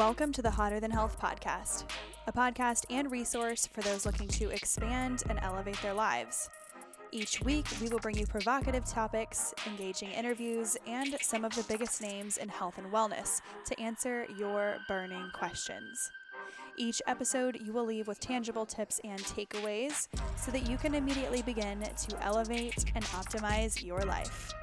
Welcome to the Hotter Than Health podcast, a podcast and resource for those looking to expand and elevate their lives. Each week, we will bring you provocative topics, engaging interviews, and some of the biggest names in health and wellness to answer your burning questions. Each episode, you will leave with tangible tips and takeaways so that you can immediately begin to elevate and optimize your life.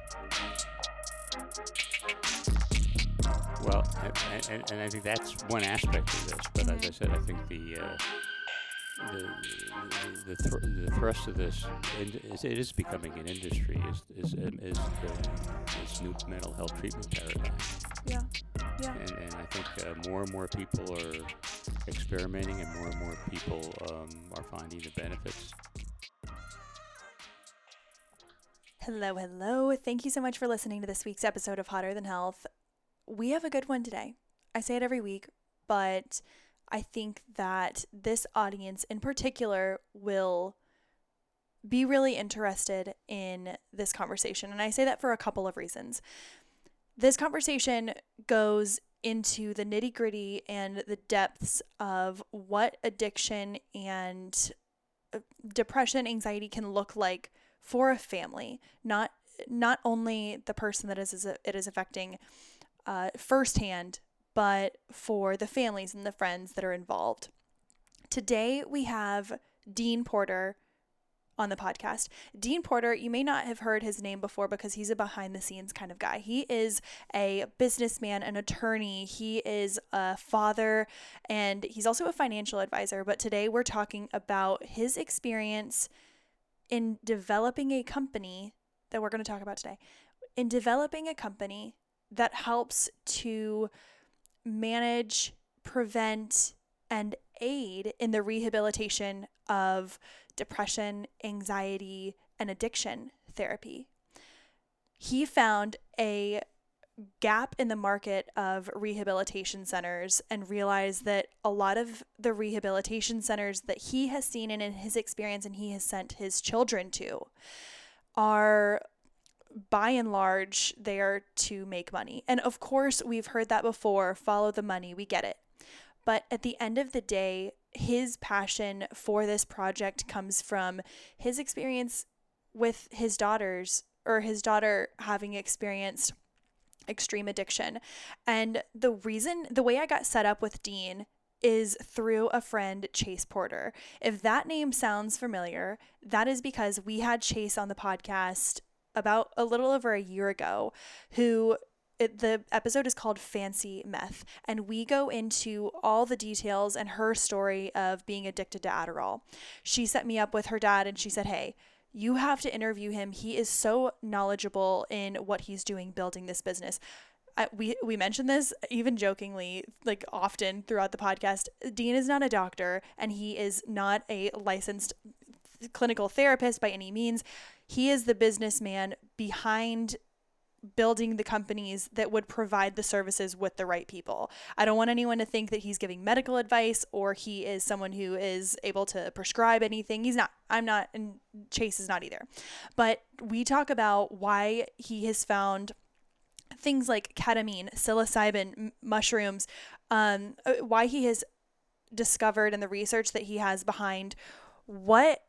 Well, and, and, and I think that's one aspect of this. But as I said, I think the uh, the the, the, thr- the thrust of this is it is becoming an industry is is is the, this new mental health treatment paradigm. Yeah, yeah. And, and I think uh, more and more people are experimenting, and more and more people um, are finding the benefits. Hello, hello. Thank you so much for listening to this week's episode of Hotter Than Health we have a good one today. I say it every week, but I think that this audience in particular will be really interested in this conversation. And I say that for a couple of reasons. This conversation goes into the nitty gritty and the depths of what addiction and uh, depression, anxiety can look like for a family, not not only the person that is it is affecting uh, firsthand, but for the families and the friends that are involved. Today we have Dean Porter on the podcast. Dean Porter, you may not have heard his name before because he's a behind the scenes kind of guy. He is a businessman, an attorney, he is a father, and he's also a financial advisor. But today we're talking about his experience in developing a company that we're going to talk about today. In developing a company that helps to manage, prevent, and aid in the rehabilitation of depression, anxiety, and addiction therapy. He found a gap in the market of rehabilitation centers and realized that a lot of the rehabilitation centers that he has seen and in his experience and he has sent his children to are by and large, they are to make money. And of course, we've heard that before follow the money, we get it. But at the end of the day, his passion for this project comes from his experience with his daughters or his daughter having experienced extreme addiction. And the reason, the way I got set up with Dean is through a friend, Chase Porter. If that name sounds familiar, that is because we had Chase on the podcast about a little over a year ago who it, the episode is called Fancy Meth, and we go into all the details and her story of being addicted to Adderall. She set me up with her dad, and she said, Hey, you have to interview him. He is so knowledgeable in what he's doing building this business. I, we we mentioned this even jokingly like often throughout the podcast. Dean is not a doctor and he is not a licensed clinical therapist by any means. He is the businessman behind building the companies that would provide the services with the right people. I don't want anyone to think that he's giving medical advice or he is someone who is able to prescribe anything. He's not. I'm not, and Chase is not either. But we talk about why he has found things like ketamine, psilocybin, m- mushrooms, um, uh, why he has discovered and the research that he has behind what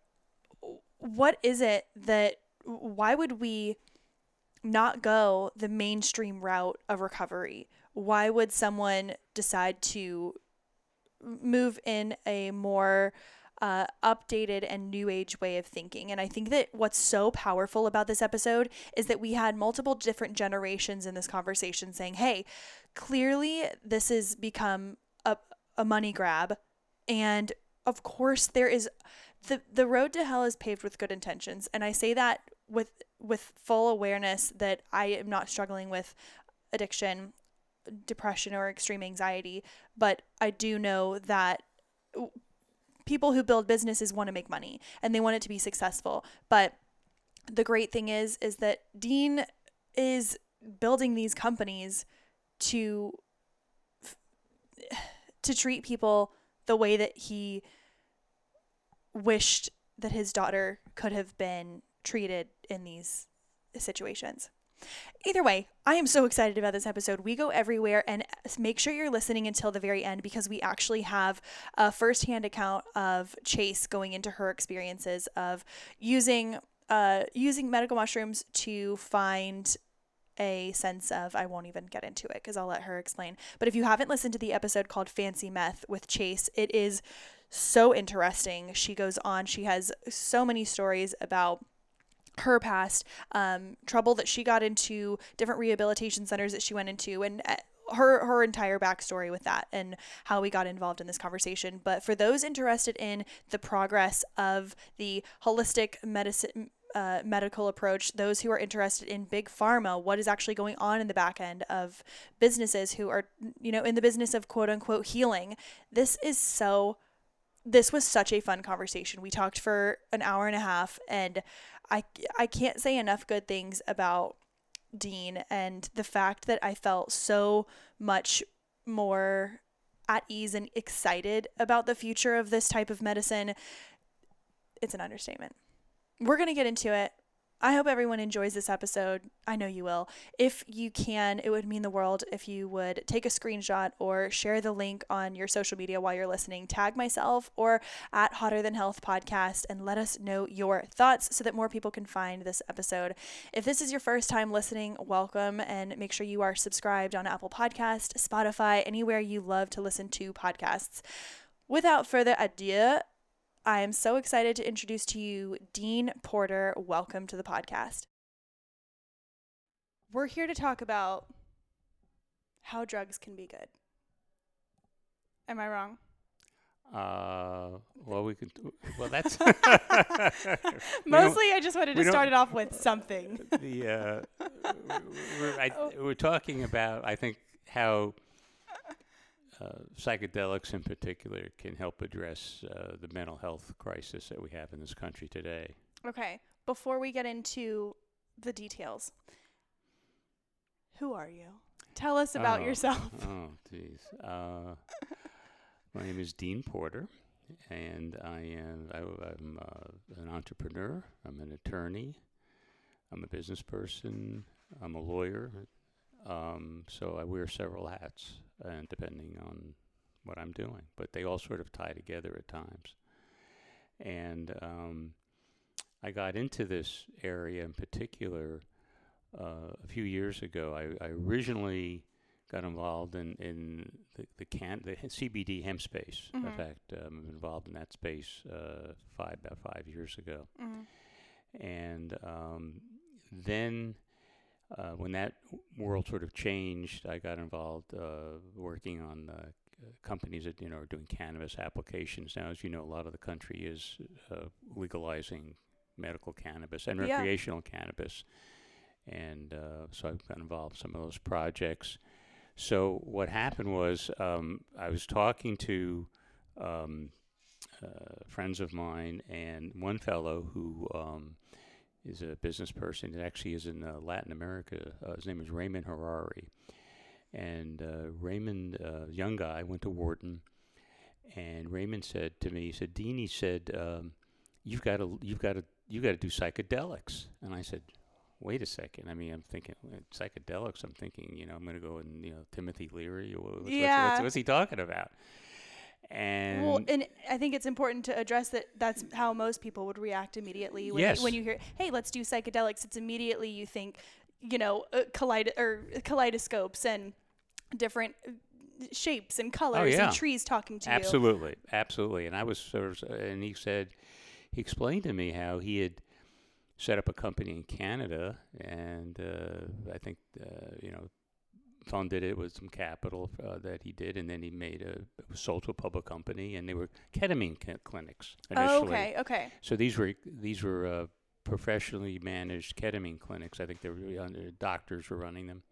what is it that why would we not go the mainstream route of recovery? Why would someone decide to move in a more uh, updated and new age way of thinking. And I think that what's so powerful about this episode is that we had multiple different generations in this conversation saying, hey, clearly this has become a, a money grab. And of course, there is the the road to hell is paved with good intentions. And i say that with with full awareness that i am not struggling with addiction depression or extreme anxiety. But i do know that people who build businesses want to make money and they want it to be successful. But the great thing is is that dean is building these companies to to treat people the way that he wished that his daughter could have been treated in these situations. Either way, I am so excited about this episode. We go everywhere and make sure you're listening until the very end because we actually have a firsthand account of Chase going into her experiences of using uh, using medical mushrooms to find a sense of I won't even get into it because I'll let her explain. But if you haven't listened to the episode called Fancy Meth with Chase, it is so interesting. She goes on, she has so many stories about her past um, trouble that she got into, different rehabilitation centers that she went into, and uh, her her entire backstory with that and how we got involved in this conversation. But for those interested in the progress of the holistic medicine uh, medical approach, those who are interested in big pharma, what is actually going on in the back end of businesses who are, you know, in the business of quote unquote healing. This is so, this was such a fun conversation. We talked for an hour and a half, and I, I can't say enough good things about Dean and the fact that I felt so much more at ease and excited about the future of this type of medicine. It's an understatement we're going to get into it. I hope everyone enjoys this episode. I know you will. If you can, it would mean the world if you would take a screenshot or share the link on your social media while you're listening. Tag myself or at Hotter Than Health podcast and let us know your thoughts so that more people can find this episode. If this is your first time listening, welcome and make sure you are subscribed on Apple Podcast, Spotify, anywhere you love to listen to podcasts. Without further ado, I am so excited to introduce to you Dean Porter. Welcome to the podcast. We're here to talk about how drugs can be good. Am I wrong? Uh, well, we could. Well, that's mostly. I just wanted to start it off with something. the uh, we're, I, oh. we're talking about, I think, how uh, psychedelics in particular can help address uh, the mental health crisis that we have in this country today. Okay, before we get into the details, who are you? Tell us about oh, yourself. Oh, geez. Uh, my name is Dean Porter, and I am I, am uh, an entrepreneur. I'm an attorney. I'm a business person. I'm a lawyer. Um, so I wear several hats and depending on what I'm doing. But they all sort of tie together at times. And um, I got into this area in particular uh, a few years ago. I, I, originally got involved in, in the, the, can, the CBD hemp space. Mm-hmm. In fact, um, I'm involved in that space uh, five about five years ago. Mm-hmm. And um, then uh, when that world sort of changed, I got involved uh, working on uh, companies that you know are doing cannabis applications. Now, as you know, a lot of the country is uh, legalizing medical cannabis and yeah. recreational cannabis, and uh, so I've got involved in some of those projects. So what happened was um, I was talking to um, uh, friends of mine, and one fellow who um, is a business person. It actually is in uh, Latin America. Uh, his name is Raymond Harari. And uh, Raymond, uh, young guy, went to Wharton. And Raymond said to me, he said, Dean, he said, um, you've got to, you've got to, you got to do psychedelics. And I said, wait a second. I mean, I'm thinking psychedelics. I'm thinking, you know, I'm going to go and you know Timothy Leary. What's, yeah. What's, what's, what's he talking about? And well, and I think it's important to address that. That's how most people would react immediately when, yes. you, when you hear, "Hey, let's do psychedelics." It's immediately you think, you know, uh, kaleid- or kaleidoscopes and different uh, shapes and colors oh, yeah. and trees talking to absolutely. you. Absolutely, absolutely. And I was sort of, and he said, he explained to me how he had set up a company in Canada, and uh, I think uh, you know funded it with some capital uh, that he did, and then he made a it was sold to a public company, and they were ketamine clinics initially. Oh, okay, okay. So these were these were uh, professionally managed ketamine clinics. I think they were under doctors were running them,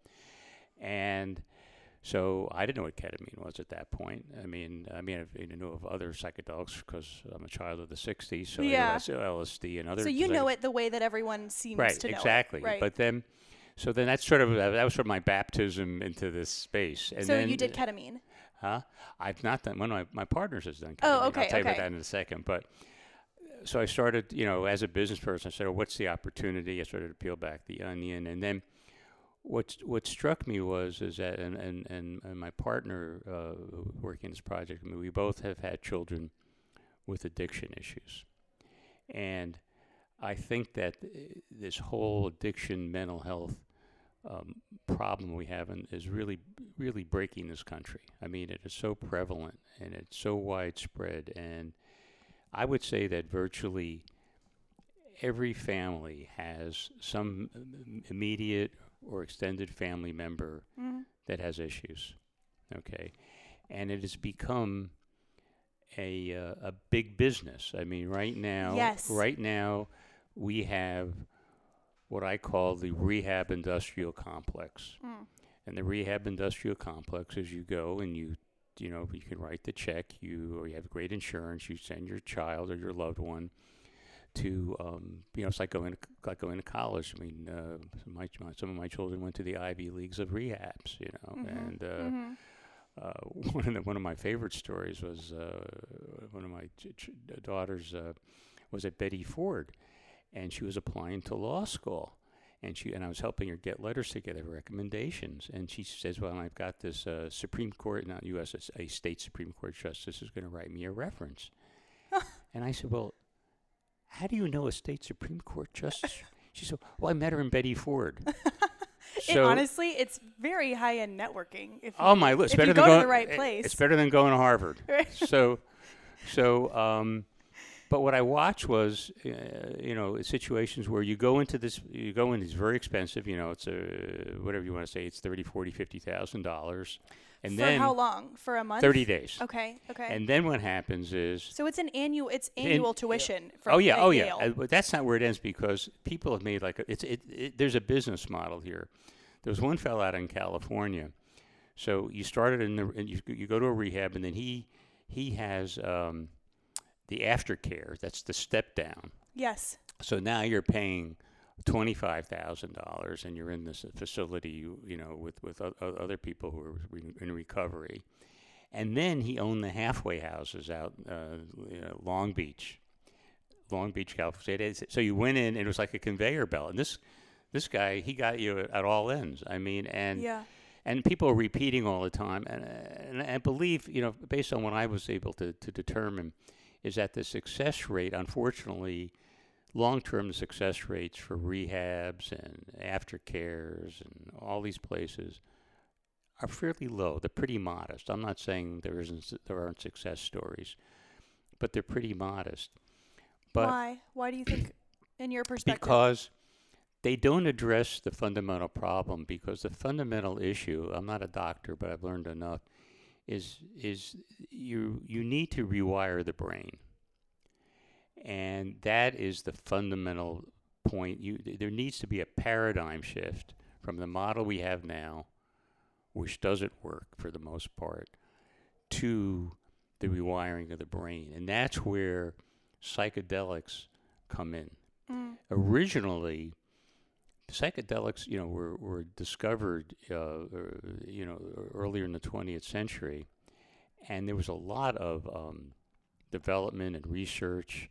and so I didn't know what ketamine was at that point. I mean, I mean, I knew of other psychedelics because I'm a child of the '60s, so yeah. LSD and other. So you know it the way that everyone seems right, to know exactly. it. Right, But then so then that's sort of that was sort of my baptism into this space. And so then, you did ketamine. Huh? I've not done. One of my, my partners has done. Oh, ketamine. Oh, okay. I'll tell okay. you about that in a second. But so I started, you know, as a business person, I said, well, "What's the opportunity?" I started to peel back the onion, and then what what struck me was is that and and and, and my partner uh, working in this project, I mean, we both have had children with addiction issues, and I think that uh, this whole addiction, mental health um, problem we have in, is really really breaking this country. I mean, it is so prevalent and it's so widespread, and I would say that virtually every family has some immediate or extended family member Mm-hmm. that has issues. Okay, and it has become a uh, a big business. I mean, right now, Yes. right now, we have what I call the rehab industrial complex. Mm. And the rehab industrial complex is you go and you you know you can write the check you or you have great insurance you send your child or your loved one to um, you know it's like going to, like going to college I mean uh, some, of my, some of my children went to the Ivy leagues of rehabs you know Mhm. and uh, Mhm. uh, one of the, one of my favorite stories was uh, one of my ch- ch- daughters uh, was at Betty Ford, and she was applying to law school, and she and I was helping her get letters together, recommendations, and she says, "Well, I've got this uh, Supreme Court, not U.S. it's a state Supreme Court justice is going to write me a reference," and I said, "Well." How do you know a state Supreme Court justice? She said, "Well, I met her in Betty Ford." it, honestly, it's very high end networking. If you, Oh my! It's if better you than go to the right place. It's better than going to Harvard. So, so, um, but what I watched was, uh, you know, situations where you go into this, you go in. It's very expensive. You know, it's a whatever you want to say. It's thirty, forty, fifty thousand dollars, and then For then how long? For a month? thirty days. Okay. Okay. And then what happens is so it's an annual. It's In- annual tuition. From oh yeah, oh yeah. Uh, but that's not where it ends because people have made like a, it's it, it. There's a business model here. There was one fellow out in California. So you started in the and you you go to a rehab and then he he has um, the aftercare. That's the step down. Yes. So now you're paying twenty five thousand dollars, and you're in this facility, you, you know, with with o- other people who are re- in recovery. And then he owned the halfway houses out uh, you know, Long Beach, Long Beach, California. So you went in, and it was like a conveyor belt. And this this guy, he got you at, at all ends. I mean, and yeah. and people are repeating all the time. And, and I believe, you know, based on what I was able to, to determine, is that the success rate, unfortunately, long term success rates for rehabs and aftercares and all these places are fairly low. They're pretty modest. I'm not saying there isn't there aren't success stories, but they're pretty modest. But Why? Why do you think, in your perspective? because they don't address the fundamental problem because the fundamental issue i'm not a doctor but i've learned enough is is you you need to rewire the brain. And that is the fundamental point. You there needs to be a paradigm shift from the model we have now which doesn't work for the most part to the rewiring of the brain. And that's where psychedelics come in. Mm. originally psychedelics you know were, were discovered uh, er, you know earlier in the 20th century and there was a lot of um, development and research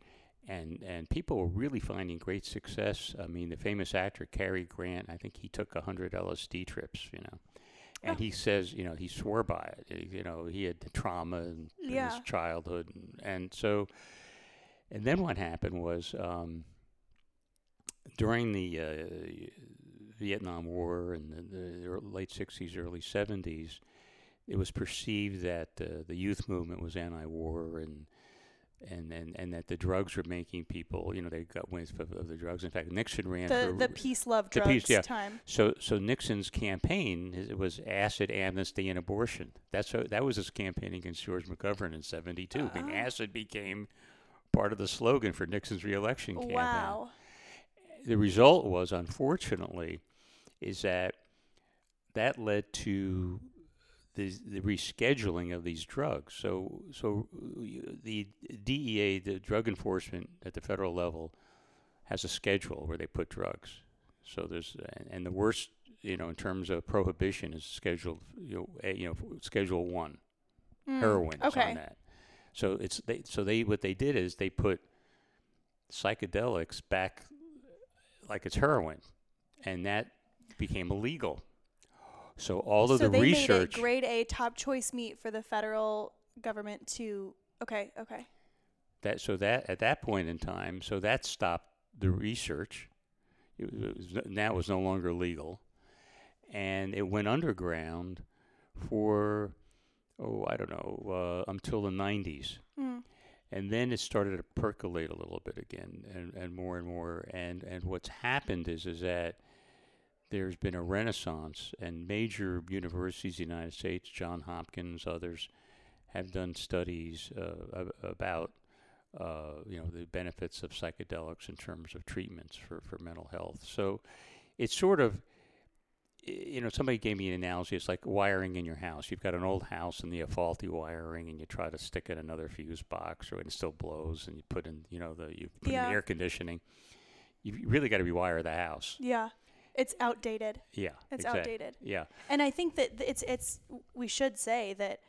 and and people were really finding great success. I mean the famous actor Cary Grant i think he took 100 LSD trips you know and Oh. he says you know he swore by it. Uh, you know he had the trauma in, in his childhood and, and so and then what happened was um, during the uh, Vietnam War and the, the late 60s, early 70s, it was perceived that uh, the youth movement was anti-war and and, and and that the drugs were making people, you know, they got wind of, of the drugs. In fact, Nixon ran The for the peace love the drugs peace- yeah. time. so so Nixon's campaign was acid, amnesty, and abortion. That's how, that was his campaign against George McGovern in '72. I mean, Oh. acid became part of the slogan for Nixon's reelection campaign Wow. The result was, unfortunately, is that that led to the, the rescheduling of these drugs. So, so uh, the DEA, the drug enforcement at the federal level, has a schedule where they put drugs. So there's and- the worst, you know, in terms of prohibition is schedule, you know, you know, schedule one Mm. heroin Okay. on that. So it's they so they what they did is they put psychedelics back like it's heroin, and that became illegal So all of so the they research made it grade A top choice meat for the federal government to. Okay, okay. that so that at that point in time, so that stopped the research. It was, n- now it was no longer legal, and it went underground for oh I don't know uh, until the 90s. Mm. And then it started to percolate a little bit again and, and more and more. And and what's happened is is that there's been a renaissance and major universities in the United States John Hopkins others have done studies uh, about uh, you know the benefits of psychedelics in terms of treatments for, for mental health. So it's sort of you know, somebody gave me an analogy. It's like wiring in your house. You've got an old house and you have faulty wiring, and you try to stick it in another fuse box, or it still blows, and you put in, you know, the you put in Yeah. the air conditioning. You really got to rewire the house. Yeah, it's outdated. Yeah, It's exact- outdated. Yeah, And I think that it's it's we should say that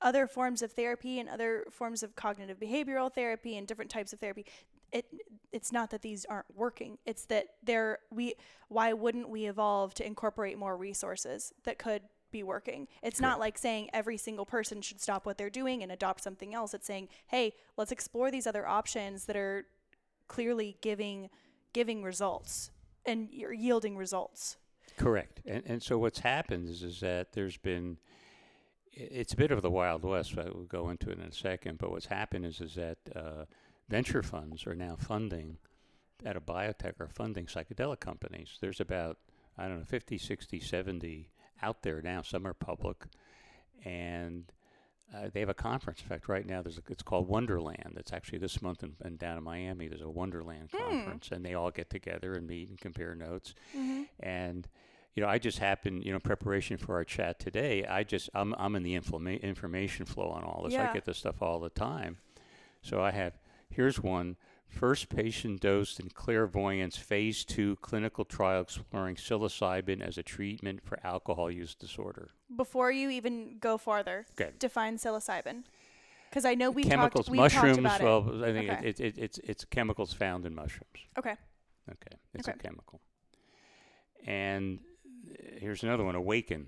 other forms of therapy and other forms of cognitive behavioral therapy and different types of therapy it it's not that these aren't working it's that they're we why wouldn't we evolve to incorporate more resources that could be working it's not like saying every single person should stop what they're doing and adopt something else it's saying hey let's explore these other options that are clearly giving giving results and you're yielding results correct. And and so what's happened is is that there's been it's a bit of the wild west. I will go into it in a second. But what's happened is is that uh, venture funds are now funding at a biotech are funding psychedelic companies. There's about I don't know 50, 60, 70 out there now. Some are public, and uh, they have a conference. In fact, right now there's a, it's called Wonderland. It's actually this month in, in down in Miami. There's a Wonderland Hmm. conference, and they all get together and meet and compare notes. mm-hmm. And you know, I just happen, you know, preparation for our chat today, I just I'm I'm in the inflama- information flow on all this. Yeah. I get this stuff all the time. So I have here's one first patient dosed in Clairvoyant's phase two clinical trial exploring psilocybin as a treatment for alcohol use disorder. before you even go farther, Okay. define psilocybin. Because I know we chemicals, talked, mushrooms. talked about it. well, I think Okay. it, it, it's it's chemicals found in mushrooms. Okay. Okay, it's a chemical. And here's another one, Awakn.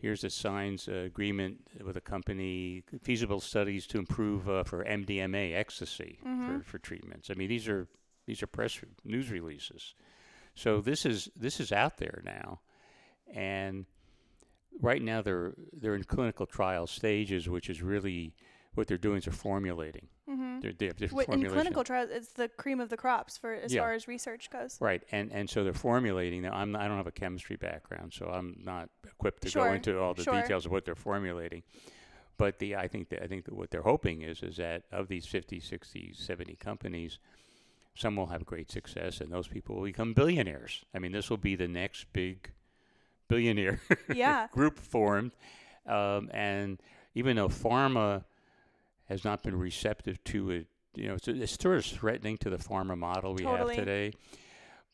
Here's a signs uh, agreement with a company, feasible studies to improve uh, for MDMA, ecstasy, Mhm. for, for treatments. I mean, these are these are press news releases. So this is this is out there now, and right now they're they're in clinical trial stages, which is really what they're doing is they're formulating. Mm-hmm. They're, they have different Wait, in clinical trials, it's the cream of the crops for as Yeah. far as research goes. Right, and and so they're formulating. Now, I'm I don't have a chemistry background, so I'm not equipped to Sure, go into all the sure. details of what they're formulating. But the I think that I think that what they're hoping is is that of these 50, 60, 70 companies, some will have great success, and those people will become billionaires. I mean, this will be the next big billionaire Yeah. group formed, um, and even though pharma has not been receptive to it, you know, it's, it's sort of threatening to the pharma model we Totally. have today.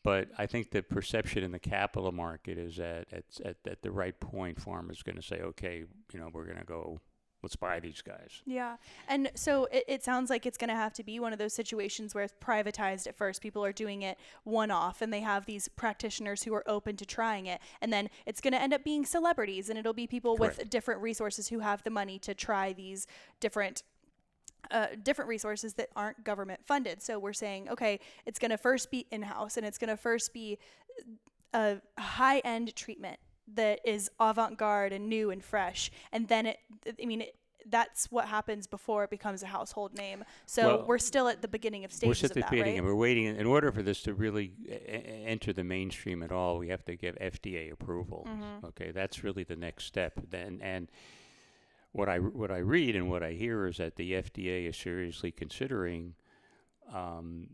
But I think the perception in the capital market is that at, at, at the right point, pharma is going to say, okay, you know, we're going to go, let's buy these guys. Yeah. And so it, it sounds like it's going to have to be one of those situations where it's privatized at first. People are doing it one off and they have these practitioners who are open to trying it. And then it's going to end up being celebrities and it'll be people with different resources who have the money to try these different. Uh, different resources that aren't government funded. So we're saying, okay, it's going to first be in house and it's going to first be a high end treatment that is avant garde and new and fresh. And then it, I mean, it, that's what happens before it becomes a household name. So Well, we're still at the beginning of We're stages at the that, beginning, right? and we're waiting. In order for this to really enter the mainstream at all, we have to get FDA approval. Mhm. Okay, that's really the next step. Then, and what I what I read and what I hear is that the FDA is seriously considering um,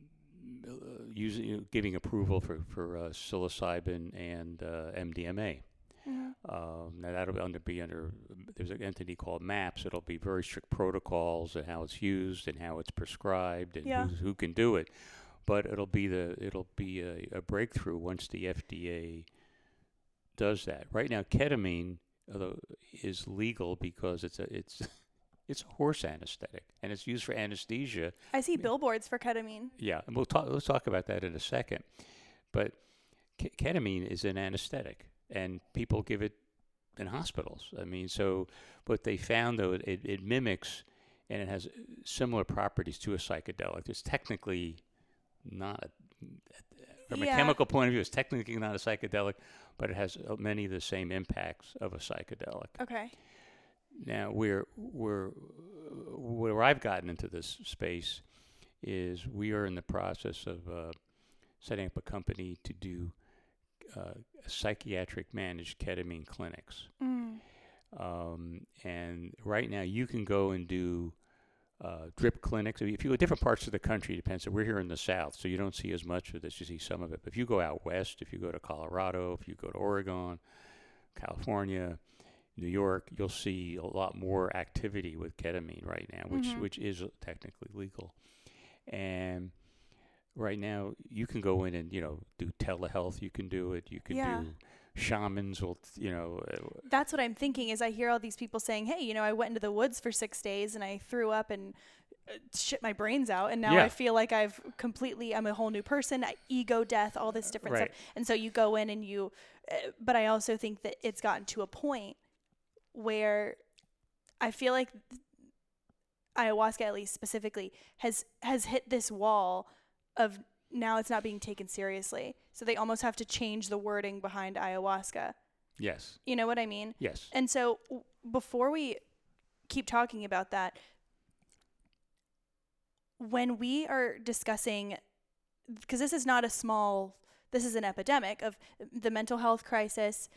uh, using giving approval for for uh, psilocybin and uh, MDMA. Mhm. Um, now that'll be under be under there's an entity called MAPS. It'll be very strict protocols and how it's used and how it's prescribed and Yeah. who's, who can do it. But it'll be the it'll be a, a breakthrough once the FDA does that. Right now, ketamine although is legal because it's a it's it's a horse anesthetic and it's used for anesthesia I see billboards for ketamine. yeah, and we'll talk. Let's talk about that in a second. But ketamine is an anesthetic, and people give it in hospitals. I mean, so what they found though it, it mimics and it has similar properties to a psychedelic. It's technically not a, from Yeah. a chemical point of view, it's technically not a psychedelic, but it has uh, many of the same impacts of a psychedelic. Okay. Now, we're, we're, where I've gotten into this space is we are in the process of uh, setting up a company to do uh, psychiatric managed ketamine clinics. Mm. Um, and right now, you can go and do uh, drip clinics. If you go to different parts of the country, it depends. So we're here in the South, so you don't see as much of this. You see some of it. But if you go out west, if you go to Colorado, if you go to Oregon, California, New York, you'll see a lot more activity with ketamine right now, which Mhm. which is technically legal. And right now, you can go in and you know do telehealth. You can do it. You can Yeah. do shamans. Will you know? That's what I'm thinking is I hear all these people saying, "Hey, you know, I went into the woods for 6 days and I threw up and uh, shit my brains out and now Yeah. I feel like I've completely I'm a whole new person, I- ego death, all this different Right. stuff." And so you go in and you uh, but I also think that it's gotten to a point where I feel like ayahuasca at least specifically has has hit this wall of now it's not being taken seriously. So they almost have to change the wording behind ayahuasca. yes. You know what I mean? Yes. And so w- before we keep talking about that, when we are discussing, because this is not a small, this is an epidemic of the mental health crisis,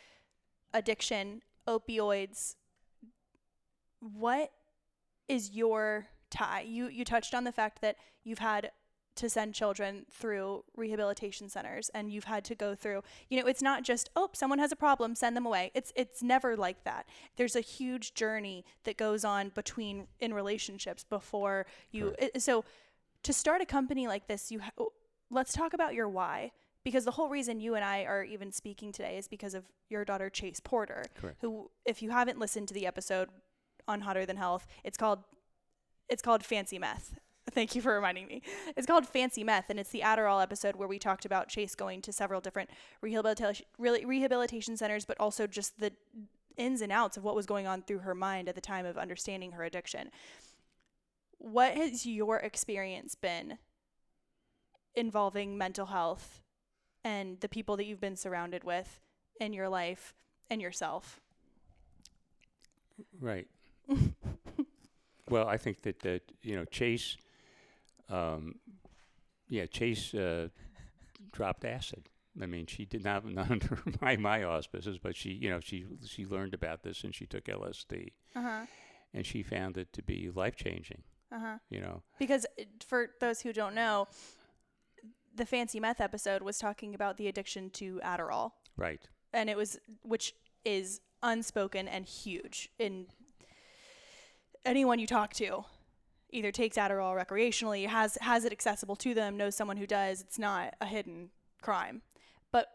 addiction, opioids. What is your tie? You you touched on the fact that you've had to send children through rehabilitation centers and you've had to go through you know it's not just oh someone has a problem send them away. It's it's never like that. There's a huge journey that goes on between in relationships before you it, so to start a company like this you ha- oh, let's talk about your why because the whole reason you and I are even speaking today is because of your daughter Chase Porter Correct. who if you haven't listened to the episode on Hotter Than Health it's called it's called Fancy Meth Thank you for reminding me. It's called Fancy Meth, and it's the Adderall episode where we talked about Chase going to several different rehabilitation rehabilitation centers, but also just the ins and outs of what was going on through her mind at the time of understanding her addiction. What has your experience been involving mental health and the people that you've been surrounded with in your life and yourself? Right. well, I think that that you know Chase, um, yeah, Chase uh, dropped acid. I mean, she did not not under my my auspices, but she you know she she learned about this and she took LSD Uh huh. and she found it to be life changing. Uh huh. You know, Because uh, for those who don't know, the fancy meth episode was talking about the addiction to Adderall, right? and it was which is unspoken and huge in anyone you talk to either takes Adderall recreationally, has has it accessible to them, knows someone who does. It's not a hidden crime. But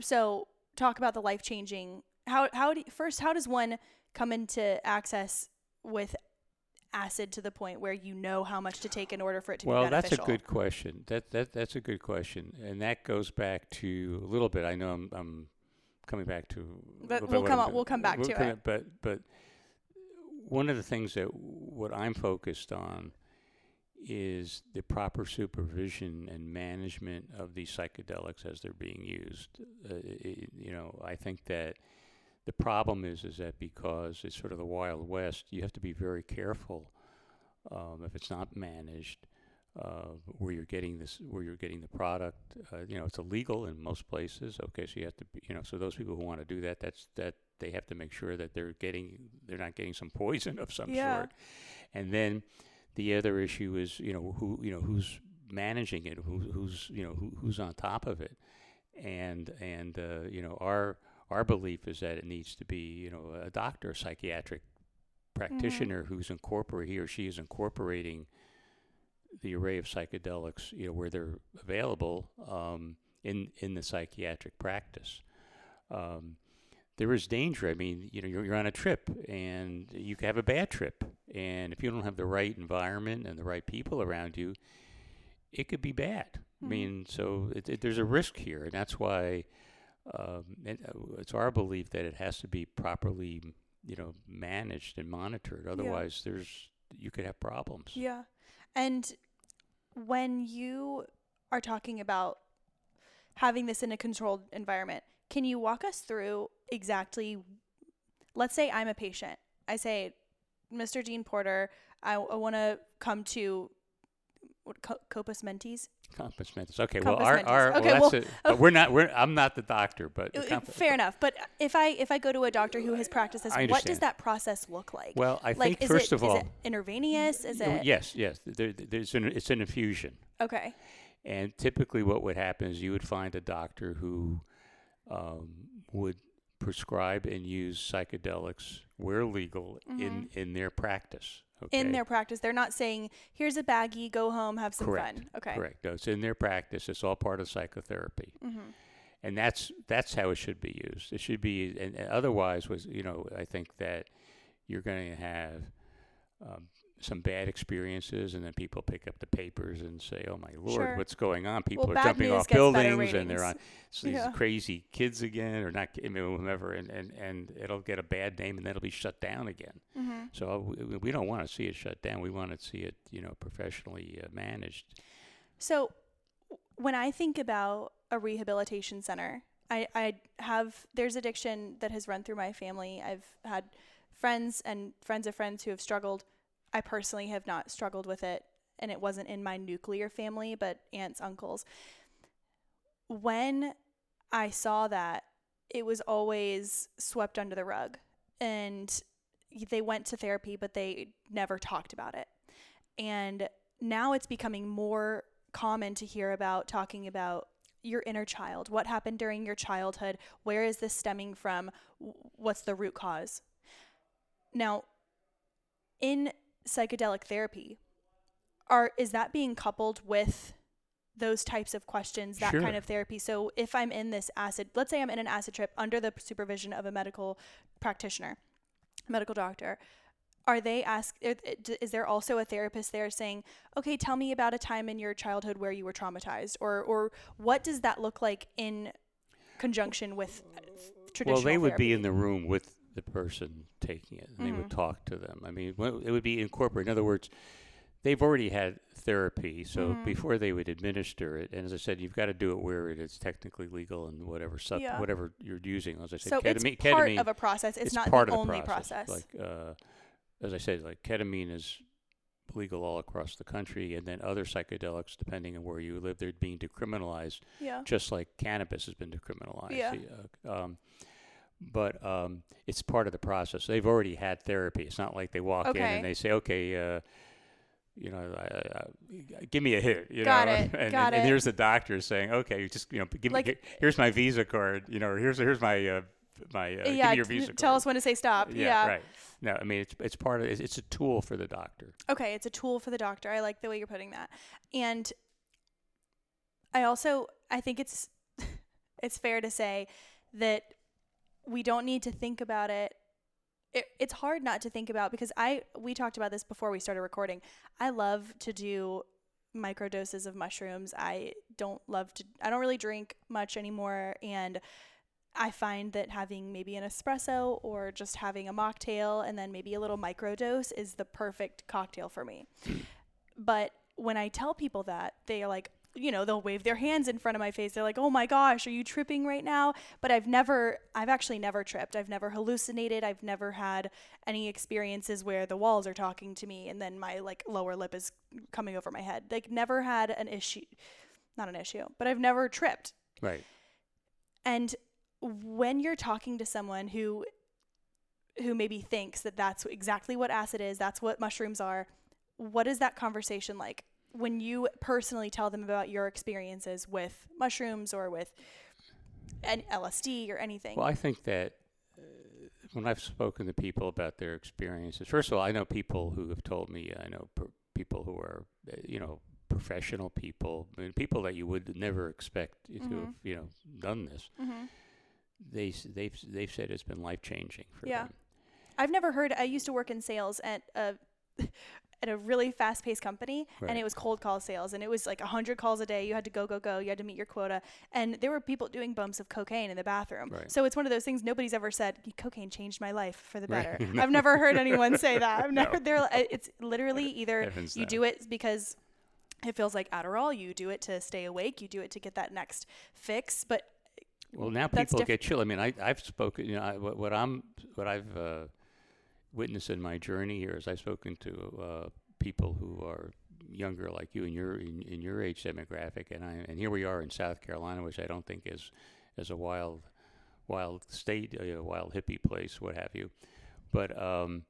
so talk about the life changing. How how do first how does one come into access with acid to the point where you know how much to take in order for it to Well, be beneficial? Well, that's a good question. That that that's a good question, and that goes back to a little bit. I know I'm I'm coming back to. But we'll come I'm- we'll come back we'll to come- it. But but one of the things that what I'm focused on is the proper supervision and management of these psychedelics as they're being used. Uh, i- you know, I think that the problem is is that because it's sort of the wild west, you have to be very careful um, if it's not managed. Uh, where you're getting this, where you're getting the product, uh, you know, it's illegal in most places. Okay, so you have to, be, you know, so those people who want to do that, that's that they have to make sure that they're getting, they're not getting some poison of some Yeah. sort. And then the other issue is, you know, who, you know, who's managing it, who, who's, you know, who, who's on top of it, and and uh, you know, our our belief is that it needs to be, you know, a doctor, a psychiatric practitioner who's incorporate he or she is incorporating the array of psychedelics, you know, where they're available um, in in the psychiatric practice. Um, there is danger. I mean, you know, you're, you're on a trip and you can have a bad trip, and if you don't have the right environment and the right people around you, it could be bad. I Mhm. mean, so it, it, there's a risk here, and that's why um, and, uh, it's our belief that it has to be properly, you know, managed and monitored. Otherwise, there's you could have problems. Yeah. And when you are talking about having this in a controlled environment, can you walk us through exactly? Let's say I'm a patient. I say, Mr. Dean Porter, I, I want to come to what, Co- Copus Mentis. Compass mentis. Okay, Compass well, our, mentis. our Okay, well, well, it. We're not. We're. I'm not the doctor, but the Uh, compa- Fair enough. But if I if I go to a doctor who has practiced this, what does that process look like? Well, I like, think first it, of all, is it intravenous? Is Oh, it yes, yes. There, there's an, it's an infusion, okay? and typically, what would happen is you would find a doctor who um, would prescribe and use psychedelics where legal in in their practice. Okay? Mm-hmm. In their practice, they're not saying, "Here's a baggie, go home, have some Correct. fun." Okay. Correct. No, it's in their practice. It's all part of psychotherapy, Mm-hmm. and that's that's how it should be used. It should be, and, and otherwise, was you know, I think that you're going to have um, some bad experiences, and then people pick up the papers and say, "Oh my lord, Sure. what's going on?" People are jumping off buildings, and they're on ratings. s- these Yeah. crazy kids again, or not, I mean, whomever, and, and and it'll get a bad name, and then it'll be shut down again. Mm-hmm. So we, we don't want to see it shut down. We want to see it, you know, professionally uh, managed. So, when I think about a rehabilitation center, I, I have there's addiction that has run through my family. I've had friends and friends of friends who have struggled. I personally have not struggled with it, and it wasn't in my nuclear family, but aunts, uncles. When I saw that, it was always swept under the rug, and they went to therapy, but they never talked about it. And now it's becoming more common to hear about talking about your inner child. What happened during your childhood? Where is this stemming from? What's the root cause? Now, in psychedelic therapy, are is that being coupled with those types of questions, that Sure. kind of therapy? So if I'm in this acid, let's say I'm in an acid trip under the supervision of a medical practitioner, medical doctor, are they ask i- i- d- is there also a therapist there saying okay tell me about a time in your childhood where you were traumatized or or what does that look like in conjunction with uh, traditional Well, they would be in the room with the person taking it, and they would Mhm. talk to them. I mean, it would be incorporated. In other words, they've already had therapy, so Mhm. before they would administer it, and as I said, you've got to do it where it is technically legal and whatever sub, Yeah. whatever you're using. As I said, so ketamine, it's part ketamine of a process it's, not part the of only the process. process, Like, uh, as I said, like ketamine is legal all across the country, and then other psychedelics, depending on where you live, they're being decriminalized yeah just like cannabis has been decriminalized. Yeah. Uh, um, but um, it's part of the process. They've already had therapy. It's not like they walk in and they say, "Okay, uh, you know, uh, uh, give me a hit." You Got know, it, and, got and, and here's the doctor saying, "Okay, just you know, give Like- me here's my Visa card. You know, or here's here's my uh, my uh, give yeah me your Visa tell us when to say stop yeah, yeah, right. No, I mean it's it's part of it's, it's a tool for the doctor. Okay, it's a tool for the doctor. I like the way you're putting that. And I also I think it's it's fair to say that we don't need to think about it. it. It's hard not to think about because I we talked about this before we started recording. I love to do micro doses of mushrooms. I don't love to I don't really drink much anymore and I find that having maybe an espresso or just having a mocktail and then maybe a little micro dose is the perfect cocktail for me. Hmm. but when I tell people that, they are like, you know, they'll wave their hands in front of my face. They're like, "Oh my gosh, are you tripping right now?" But I've never I've actually never tripped. I've never hallucinated. I've never had any experiences where the walls are talking to me and then my like lower lip is coming over my head. Like never had an issue not an issue, but I've never tripped. Right. And when you're talking to someone who who maybe thinks that that's exactly what acid is, that's what mushrooms are, what is that conversation like when you personally tell them about your experiences with mushrooms or with an LSD or anything? Well, I think that uh, when I've spoken to people about their experiences, first of all, I know people who have told me, I know per- people who are, uh, you know, professional people, I mean, people that you would never expect to have, you know, done this. hmm They they've they've said it's been life changing for Yeah. them. I've never heard. I used to work in sales at a at a really fast paced company Right. and it was cold call sales and it was like 100 calls a day. You had to go, go, go. You had to meet your quota. And there were people doing bumps of cocaine in the bathroom. Right. So it's one of those things nobody's ever said, cocaine changed my life for the Right. better. I've never heard anyone say that. I've No. never, they're, it's literally either you no. do it because it feels like Adderall, you do it to stay awake, you do it to get that next fix. But Well, now people diff- get chill. I mean, I, I've spoken. You know, I, what, what I'm, what I've uh, witnessed in my journey here is I've spoken to uh, people who are younger, like you, in your in, in your age demographic, and I and here we are in South Carolina, which I don't think is is a wild, wild state, a wild hippie place, what have you. But um,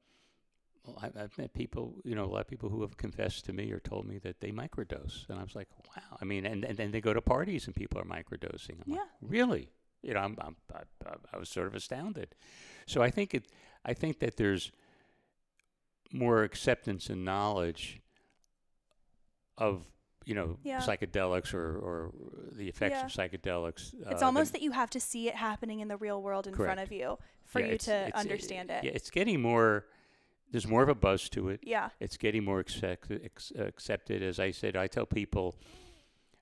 well, I, I've met people, you know, a lot of people who have confessed to me or told me that they microdose, and I was like, wow. I mean, and and then they go to parties and people are microdosing. I'm like, Yeah. really? You know, I'm, I'm I- I was sort of astounded. So I think it, I think that there's more acceptance and knowledge of you know Yeah. psychedelics or, or the effects Yeah. of psychedelics. it's uh, almost than- that you have to see it happening in the real world in front of you for yeah, you it's- to it's- understand it. Yeah, it's getting more. There's more of a buzz to it. Yeah. It's getting more accept, ex, accepted. As I said, I tell people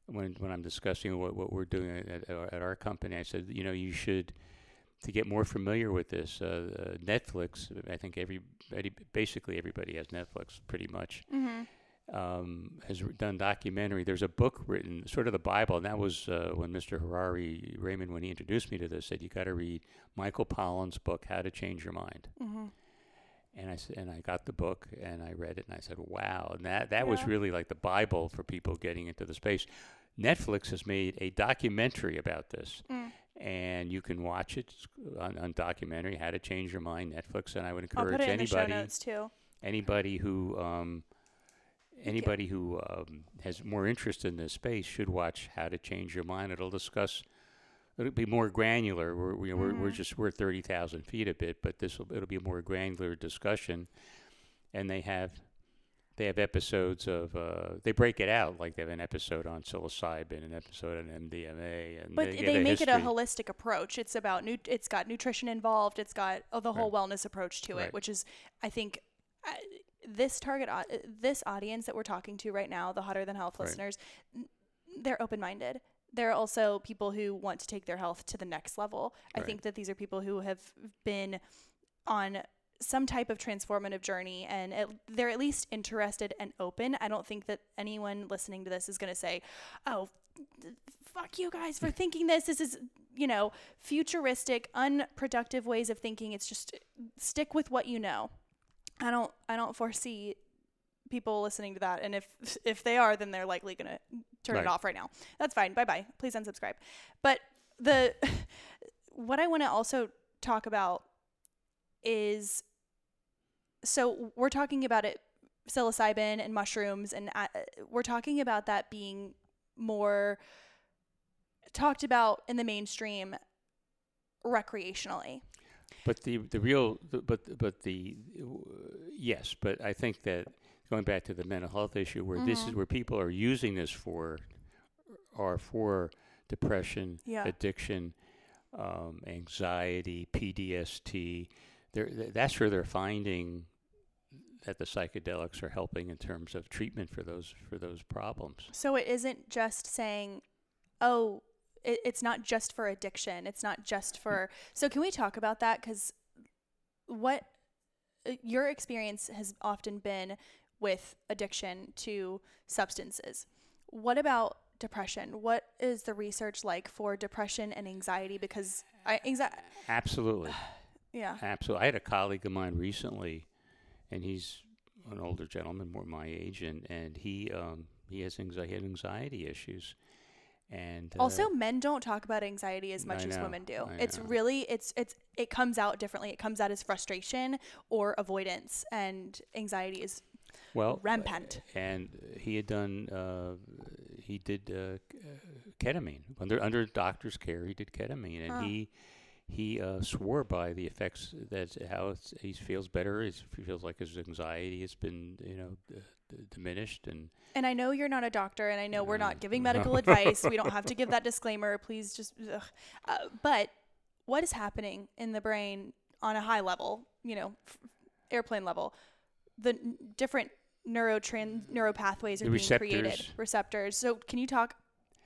when when I'm discussing what, what we're doing at, at, our, at our company, I said, you know, you should to get more familiar with this. Uh, uh, Netflix, I think everybody, basically everybody has Netflix, pretty much. Mm-hmm. Um, has done documentary. There's a book written, sort of the Bible, and that was uh, when Mr. Harari Raymond, when he introduced me to this, said you got to read Michael Pollan's book, How to Change Your Mind. Mm-hmm. And I said, and I got the book and I read it and I said, wow. And that, that was really like the Bible for people getting into the space. Netflix has made a documentary about this, Mm. And you can watch it on, on documentary, How to Change Your Mind, Netflix. And I would encourage put it in the show anybody, anybody who, um, anybody who um, has more interest in this space should watch How to Change Your Mind. It'll discuss. It'll be more granular. We're we, we're, we're Mhm. just we're thirty thousand feet a bit, but this will it'll be a more granular discussion, and they have they have episodes of uh, they break it out like they have an episode on psilocybin, an episode on MDMA, and But they, they, make it a holistic approach. It's about nu- it's got nutrition involved. It's got oh, the whole wellness approach to Right. it, which is I think uh, this target uh, this audience that we're talking to right now, the hotter than health Right. listeners, they're open minded. They're also people who want to take their health to the next level. I think that these are people who have been on some type of transformative journey and it, they're at least interested and open. I don't think that anyone listening to this is going to say, "Oh, fuck you guys for thinking this. This is, you know, futuristic, unproductive ways of thinking. It's just stick with what you know." I don't I don't foresee people listening to that and if if they are then they're likely going to turn Right. it off right now. That's fine. Bye-bye. Please unsubscribe. But the what I want to also talk about is so we're talking about it psilocybin and mushrooms and uh, we're talking about that being more talked about in the mainstream recreationally. But the the real but but the uh, yes, but I think that going back to the mental health issue, where this is Mhm. where people are using this for are for depression, Yeah. addiction, um, anxiety, PDST. They're, that's where they're finding that the psychedelics are helping in terms of treatment for those for those problems. So it isn't just saying, oh, it, it's not just for addiction. It's not just for. So can we talk about that? Because what uh, your experience has often been with addiction to substances. What about depression? What is the research like for depression and anxiety? Because I anxiety, Absolutely. yeah, Absolutely. I had a colleague of mine recently, and he's an older gentleman, more my age, and and he um he has anxiety, he had anxiety issues, and uh, Also, men don't talk about anxiety as much I as women do. I It's know. really it's it's it comes out differently. It comes out as frustration or avoidance, and anxiety is well rampant. and he had done uh, he did uh, uh, ketamine under under doctor's care. He did ketamine, and Huh. he he uh, swore by the effects that how it's, he feels better. He feels like his anxiety has been you know d- d- diminished, and And I know you're not a doctor, and I know we're not giving medical advice. We don't have to give that disclaimer. Please just. Uh, but what is happening in the brain on a high level? You know, f- airplane level. The n- different neurotrans neuropathways are The being created, receptors. So can you talk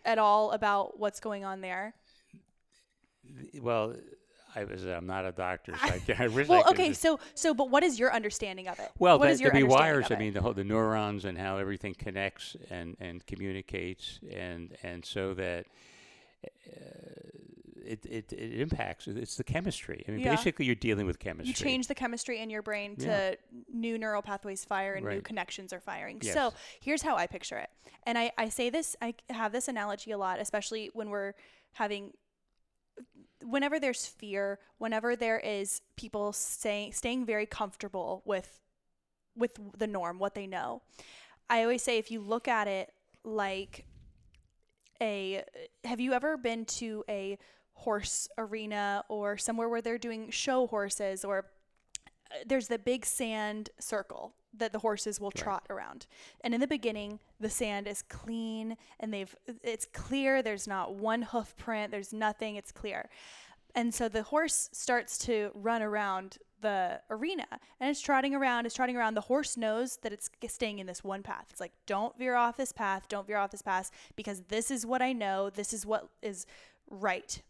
at all about what's going on there? Well, I was. I'm not a doctor, so I, can't- I wish Well, okay, just- so so but what is your understanding of it? Well, what that, is your there'd be wires. I mean, the whole the neurons and how everything connects and and communicates, and and so that uh, it, it it impacts. It's the chemistry. I mean, Yeah. basically, you're dealing with chemistry. you change the chemistry in your brain to Yeah. new neural pathways fire and new connections are firing. Yes. So here's how I picture it. And I, I say this, I have this analogy a lot, especially when we're having, whenever there's fear, whenever there is people staying, staying very comfortable with, with the norm, what they know. I always say if you look at it like a, have you ever been to a horse arena or somewhere where they're doing show horses or uh, there's the big sand circle that the horses will Right. trot around. And in the beginning, the sand is clean and they've it's clear, there's not one hoof print, there's nothing, it's clear. And so the horse starts to run around the arena and it's trotting around, it's trotting around. The horse knows that it's staying in this one path. It's like, don't veer off this path, don't veer off this path because this is what I know, this is what is right.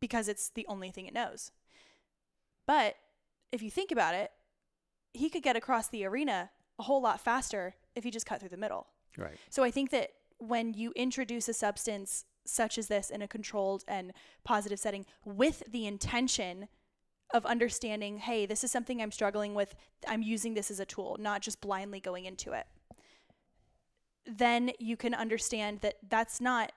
Because it's the only thing it knows. But if you think about it, he could get across the arena a whole lot faster if he just cut through the middle. right. So I think that when you introduce a substance such as this in a controlled and positive setting with the intention of understanding, hey, this is something I'm struggling with, I'm using this as a tool, not just blindly going into it, then you can understand that that's not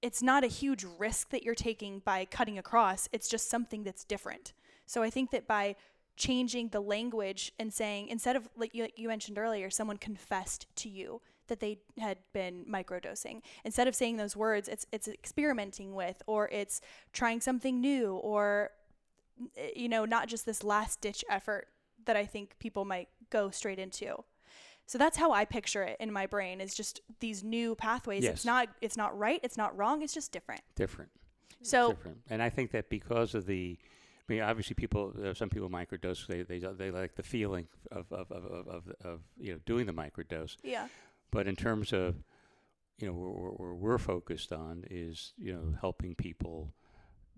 it's not a huge risk that you're taking by cutting across. It's just something that's different. So I think that by changing the language and saying instead of like you, you mentioned earlier, someone confessed to you that they had been microdosing. Instead of saying those words, it's it's experimenting with or it's trying something new or you know, not just this last ditch effort that I think people might go straight into. So that's how I picture it in my brain is just these new pathways. Yes. It's not it's not right, it's not wrong, it's just different. Different. So different. And I think that because of the, I mean, obviously people, uh, some people microdose. They they they like the feeling of of of of, of, of you know doing the microdose. yeah. But in terms of, you know, where, we're focused on is you know helping people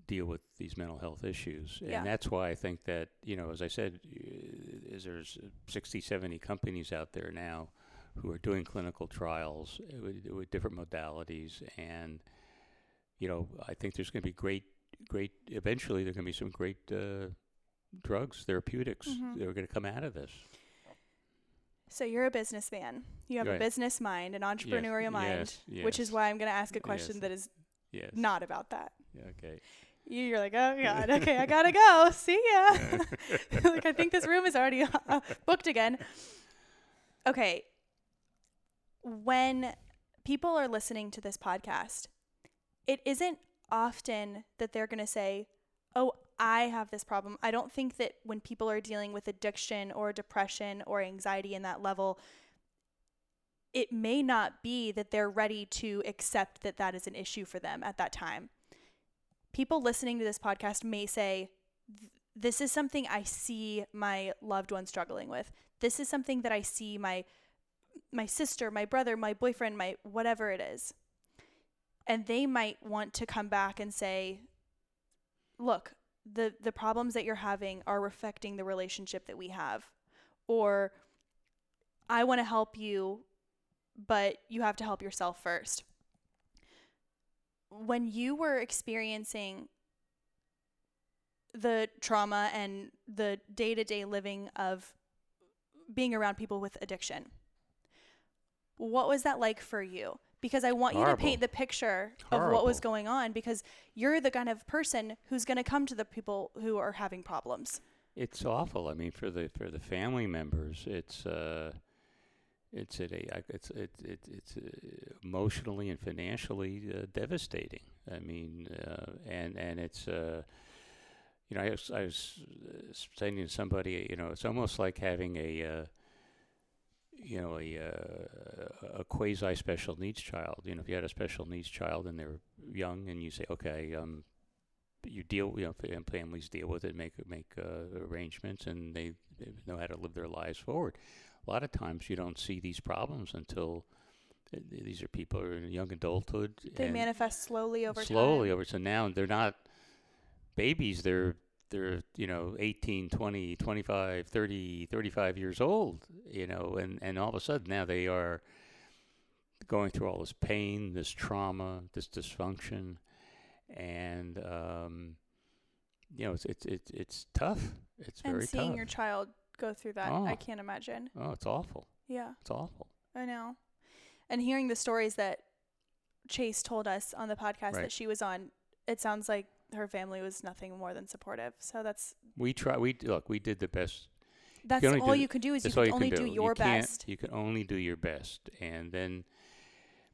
deal with these mental health issues, and Yeah. that's why I think that you know, as I said, is there's 60, 70 companies out there now who are doing clinical trials uh, with, with different modalities, and you know, I think there's going to be great, great. Eventually, there are going to be some great uh, drugs, therapeutics Mhm. that are going to come out of this. So you're a businessman. You have a business mind, an entrepreneurial mind, yes, which is why I'm going to ask a question Yes. that is Yes. not about that. Okay. You- You're like, oh god, okay, I gotta go. See ya. like I think this room is already uh, booked again. Okay. When people are listening to this podcast, it isn't often that they're gonna say, "Oh, I have this problem." I don't think that when people are dealing with addiction or depression or anxiety in that level, it may not be that they're ready to accept that that is an issue for them at that time people listening to this podcast may say, This is something I see my loved one struggling with. This is something that I see my my sister, my brother, my boyfriend, my whatever it is. And they might want to come back and say, Look, the, the problems that you're having are affecting the relationship that we have. Or I want to help you, but you have to help yourself first when you were experiencing the trauma and the day-to-day living of being around people with addiction what was that like for you because i want you to paint the picture of what was going on because you're the kind of person who's going to come to the people who are having problems It's awful. I mean, for the for the family members, it's uh, it's at a it's it, it it's uh, emotionally and financially uh, devastating. I mean, uh, and and it's uh, you know I was I was uh, saying to somebody, you know, it's almost like having a uh, you know a uh, a quasi special needs child. You know, if you had a special needs child and they're young, and you say, okay, um, you deal, you know, fam- families deal with it, make make uh, arrangements, and they, they know how to live their lives forward. A lot of times, you don't see these problems until th- these are people who are in young adulthood. They manifest slowly over slowly time. over. So now they're not babies. They're they're you know 18 20 25 30 35 years old you know and and all of a sudden now they are going through all this pain this trauma this dysfunction and um you know it's it's it's, it's tough it's and very seeing tough your child go through that, Oh. I can't imagine. oh it's awful Yeah, it's awful I know. And hearing the stories that Chase told us on the podcast Right. that she was on, it sounds like her family was nothing more than supportive. So that's we try we look we did the best that's only all do- you can do is you can you only can do, do. your you best. You can only do your best, and then,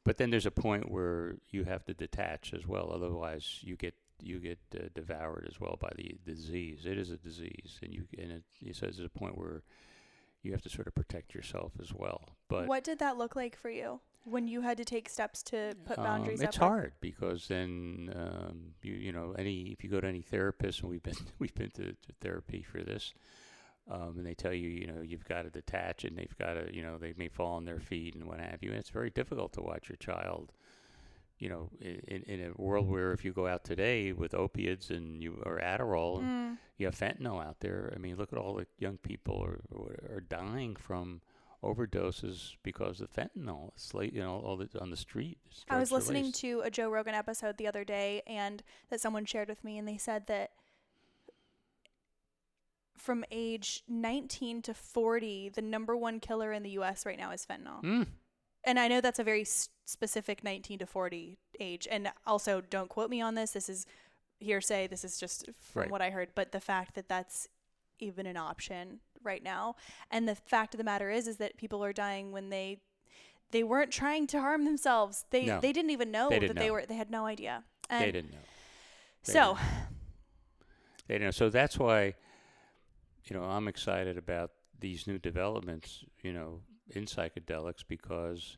but then there's a point where you have to detach as well. Otherwise, you get you get uh, devoured as well by the disease. It is a disease, and you and it, it says there's a point where you have to sort of protect yourself as well. But what did that look like for you when you had to take steps to put um, boundaries it's up? hard because then um, you you know any if you go to any therapist and we've been we've been to, to therapy for this um, and they tell you you know you've got to detach and they've got to you know they may fall on their feet and what have you and it's very difficult to watch your child you know in, in a world where if you go out today with opiates and you or Adderall and Mm, you have fentanyl out there I mean look at all the young people are are dying from overdoses because of fentanyl it's like you know all the on the street I was listening released. to a Joe Rogan episode the other day, and that someone shared with me, and they said that from age 19 to 40, the number one killer in the U.S. right now is fentanyl. Mm. And I know that's a very specific 19 to 40 age. And also, don't quote me on this. This is hearsay. This is just from Right. what I heard. But the fact that that's even an option right now, and the fact of the matter is, is that people are dying when they they weren't trying to harm themselves. They No. they didn't even know They that didn't they know. were they had no idea. And they didn't know. they so They didn't know. So that's why, you know, I'm excited about these new developments, you know, in psychedelics because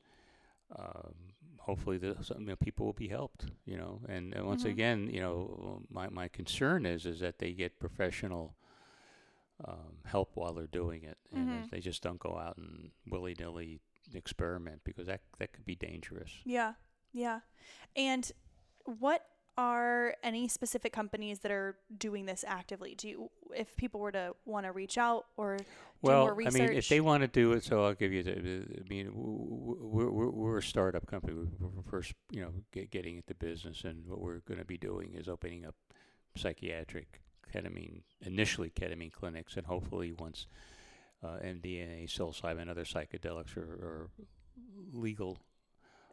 um, hopefully the, some, you know, people will be helped, you know. And, and once Mhm. again, you know, my, my concern is is that they get professional um, help while they're doing it, and Mhm. they just don't go out and willy nilly experiment because that that could be dangerous. Yeah. Yeah. And what are any specific companies that are doing this actively? Do you, if people were to want to reach out or do Well, more research? I mean, if they want to do it, so I'll give you the. I mean, w- w- we're we're, we're a startup company. We're, we're first, you know, get, getting into business, and what we're going to be doing is opening up psychiatric ketamine, initially ketamine clinics, and hopefully once uh, MDMA, psilocybin, and other psychedelics are, are legal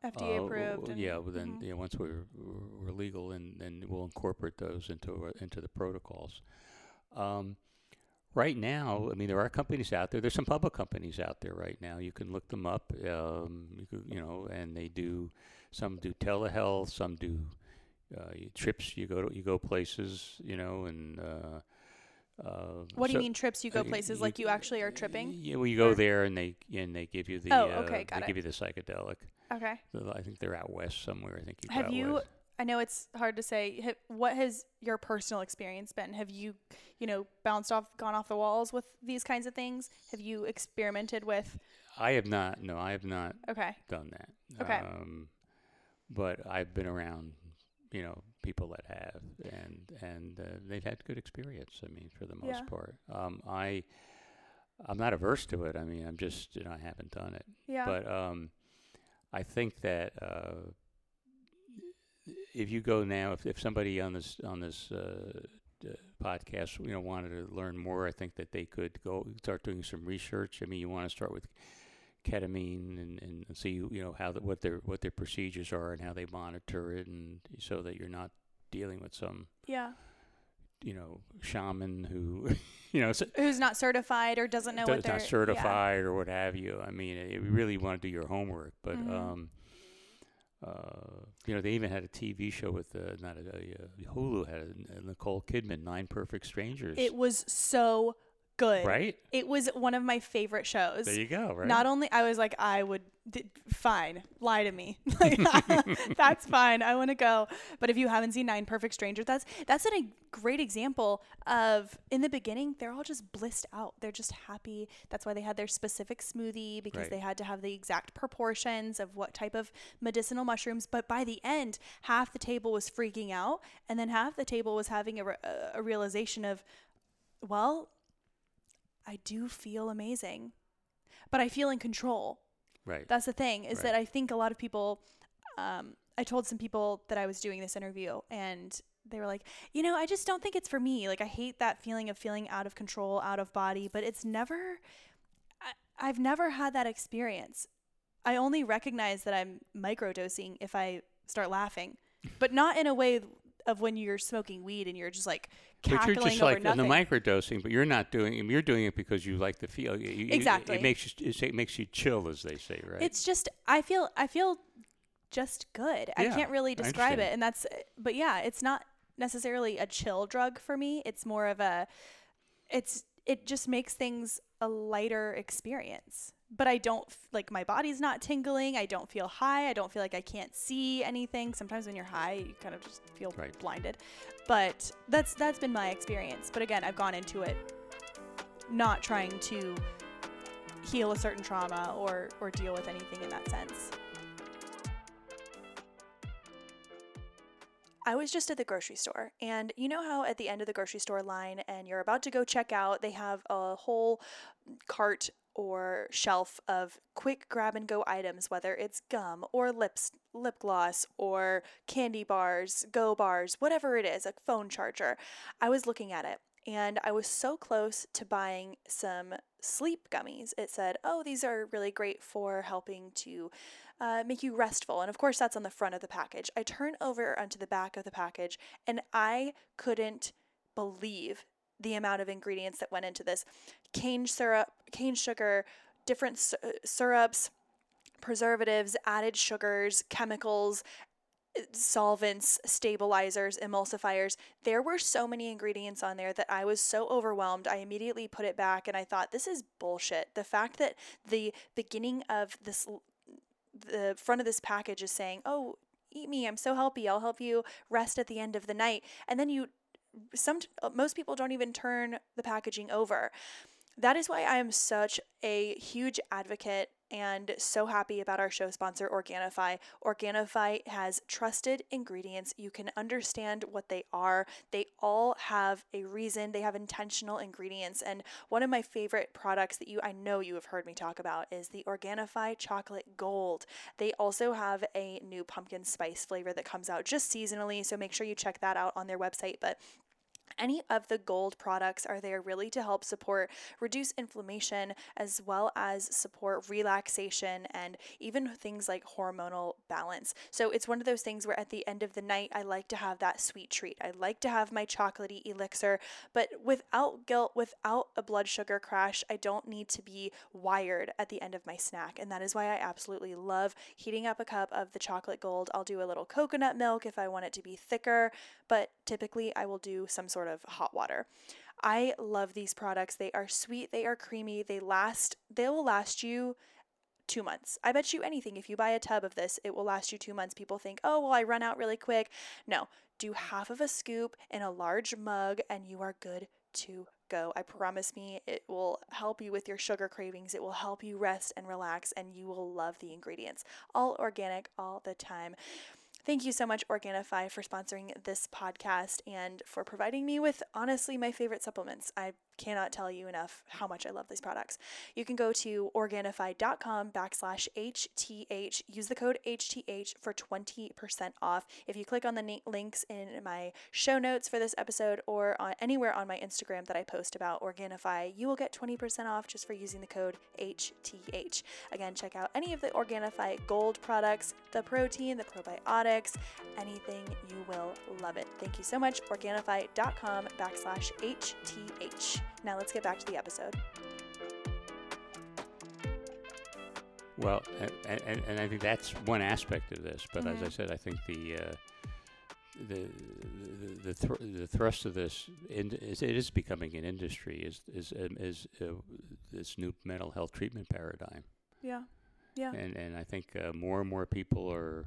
FDA uh, approved. yeah, then mhm. you know, once we're, we're we're legal, and then we'll incorporate those into into the protocols. Um, right now, I mean, there are companies out there. There's some public companies out there right now. You can look them up. Um, you, could, you know, and they do some do telehealth, some do uh, you- trips. You go to you go places, you know, and. Uh, uh, What do you mean trips? You go places you- like you actually are tripping? Yeah, well, you go there and they and they give you the. Oh, uh, okay, got They it. give you the psychedelic. Okay. So I think they're out west somewhere. I think you. Have you? west. I know it's hard to say. ha- What has your personal experience been? Have you, you know, bounced off, gone off the walls with these kinds of things? Have you experimented with? I have not. No, I have not Okay. done that. Okay. Um, but I've been around, you know, people that have, and and uh, they've had good experience. I mean, for the most Yeah. part. Um, I, I'm not averse to it. I mean, I'm just, you know, I haven't done it. Yeah. But um, I think that uh, if you go now, if, if somebody on this on this uh, uh, podcast, you know, wanted to learn more, I think that they could go start doing some research. I mean, you want to start with ketamine and, and see, you know, how the, what their what their procedures are and how they monitor it, and so that you're not dealing with some, yeah. you know, shaman who, you know, Who's not certified or doesn't know does what they're not yeah. certified or what have you. I mean, you really want to do your homework, but Mhm. um, uh, you know, they even had a TV show with uh, not a, a, uh Hulu had a, Nicole Kidman, Nine Perfect Strangers. It was so good. Right? It was one of my favorite shows. There you go, right? Not only I was like, I would d- fine, lie to me. Like, that's fine. I want to go. But if you haven't seen Nine Perfect Strangers, that's that's a great example of in the beginning they're all just blissed out. They're just happy. That's why they had their specific smoothie because Right. they had to have the exact proportions of what type of medicinal mushrooms. But by the end, half the table was freaking out, and then half the table was having a, re- a realization of, well, I do feel amazing, but I feel in control. right. That's the thing is Right. that I think a lot of people. Um, I told some people that I was doing this interview, and they were like, you know, I just don't think it's for me. Like, I hate that feeling of feeling out of control, out of body, but it's never. I, I've never had that experience. I only recognize that I'm microdosing if I start laughing, but not in a way of when you're smoking weed and you're just like cackling But you're just over like nothing. in the microdosing, but you're not doing. You're doing it because you like the feel. You- Exactly. It makes you. It makes you chill, as they say, right? It's just I feel I feel just good. I can't really describe it, and that's but yeah, it's not necessarily a chill drug for me. It's more of a it's it just makes things a lighter experience. But I don't like my body's not tingling. I don't feel high. I don't feel like I can't see anything. Sometimes when you're high, you kind of just feel Right. blinded. But that's that's been my experience. But again, I've gone into it not trying to heal a certain trauma or or deal with anything in that sense. I was just at the grocery store, and you know how at the end of the grocery store line, and you're about to go check out, they have a whole cart or shelf of quick grab and go items, whether it's gum or lips, lip gloss or candy bars, go bars, whatever it is, a phone charger. I was looking at it, and I was so close to buying some sleep gummies. It said, "Oh, these are really great for helping to." uh, make you restful. And of course, that's on the front of the package. I turn over onto the back of the package and I couldn't believe the amount of ingredients that went into this cane syrup, cane sugar, different uh, syrups, preservatives, added sugars, chemicals. uh, Solvents, stabilizers, emulsifiers. There were so many ingredients on there that I was so overwhelmed. I immediately put it back and I thought, this is bullshit. The fact that the beginning of this the front of this package is saying, "Oh, eat me. I'm so healthy. I'll help you rest at the end of the night." And then you some most people don't even turn the packaging over. That is why I am such a huge advocate and so happy about our show sponsor, Organifi. Organifi has trusted ingredients. You can understand what they are. They all have a reason. They have intentional ingredients. And one of my favorite products that you I know you have heard me talk about is the Organifi Chocolate Gold. They also have a new pumpkin spice flavor that comes out just seasonally, so make sure you check that out on their website. But any of the gold products are there really to help support reduce inflammation as well as support relaxation and even things like hormonal balance. So it's one of those things where at the end of the night I like to have that sweet treat. I like to have my chocolatey elixir, but without guilt, without a blood sugar crash, I don't need to be wired at the end of my snack. And that is why I absolutely love heating up a cup of the chocolate gold. I'll do a little coconut milk if I want it to be thicker, but typically I will do some sort of hot water. I love these products. They are sweet, they are creamy, they last they will last you 2 months. I bet you anything if you buy a tub of this, it will last you 2 months. People think, "Oh, well I run out really quick." No, do half of a scoop in a large mug and you are good to go. I promise me it will help you with your sugar cravings. It will help you rest and relax and you will love the ingredients. All organic all the time. Thank you so much, Organifi, for sponsoring this podcast and for providing me with honestly my favorite supplements. I cannot tell you enough how much I love these products. You can go to organifi.com backslash HTH. Use the code HTH for 20% off. If you click on the na- links in my show notes for this episode or on anywhere on my Instagram that I post about Organifi, you will get 20% off just for using the code HTH. Again, check out any of the Organifi Gold products, the protein, the probiotics, anything, you will love it. Thank you so much. Organifi.com backslash HTH. Now let's get back to the episode. Well, and, and, and I think that's one aspect of this. But as I Mhm. said, I think the uh, the the the, thr- the thrust of this in, is it is becoming an industry is is um, is uh, this new mental health treatment paradigm. Yeah. Yeah. And and I think uh, more and more people are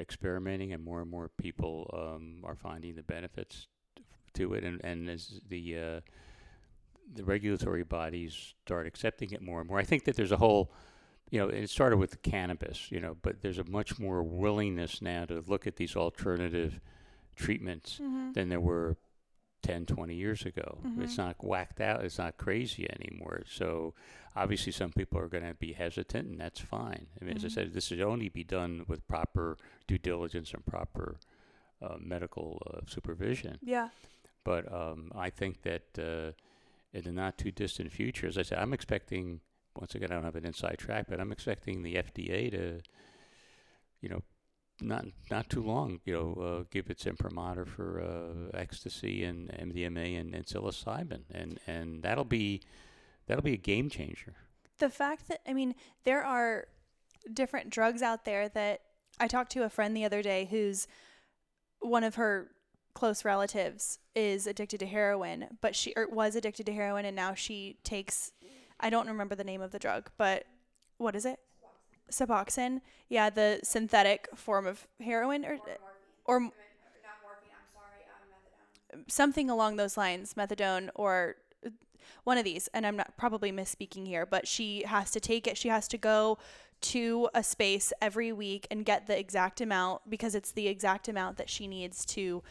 experimenting, and more and more people um, are finding the benefits to it, and and as the uh, the regulatory bodies start accepting it more and more, I think that there's a whole, you know, it started with the cannabis, you know, but there's a much more willingness now to look at these alternative treatments Mm-hmm. than there were 10, 20 years ago. It's Mhm. not whacked out. It's not crazy anymore. So obviously, some people are going to be hesitant, and that's fine. I mean, as I Mhm. said, this should only be done with proper due diligence and proper uh, medical uh, supervision. Yeah. But um, I think that uh, in the not too distant future, as I said, I'm expecting. Once again, I don't have an inside track, but I'm expecting the FDA to, you know, not not too long, you know, uh, give its imprimatur for uh, ecstasy and MDMA and, and psilocybin, and and that'll be that'll be a game changer. the fact that I mean there are different drugs out there that I talked to a friend the other day who's one of her close relatives is addicted to heroin, but she or was addicted to heroin and now she takes I don't remember the name of the drug, but what is it? Suboxone. Yeah, the synthetic form of heroin or or methadone. something along those lines, methadone or one of these. And I'm not probably misspeaking here, but she has to take it. She has to go to a space every week and get the exact amount because it's the exact amount that she needs to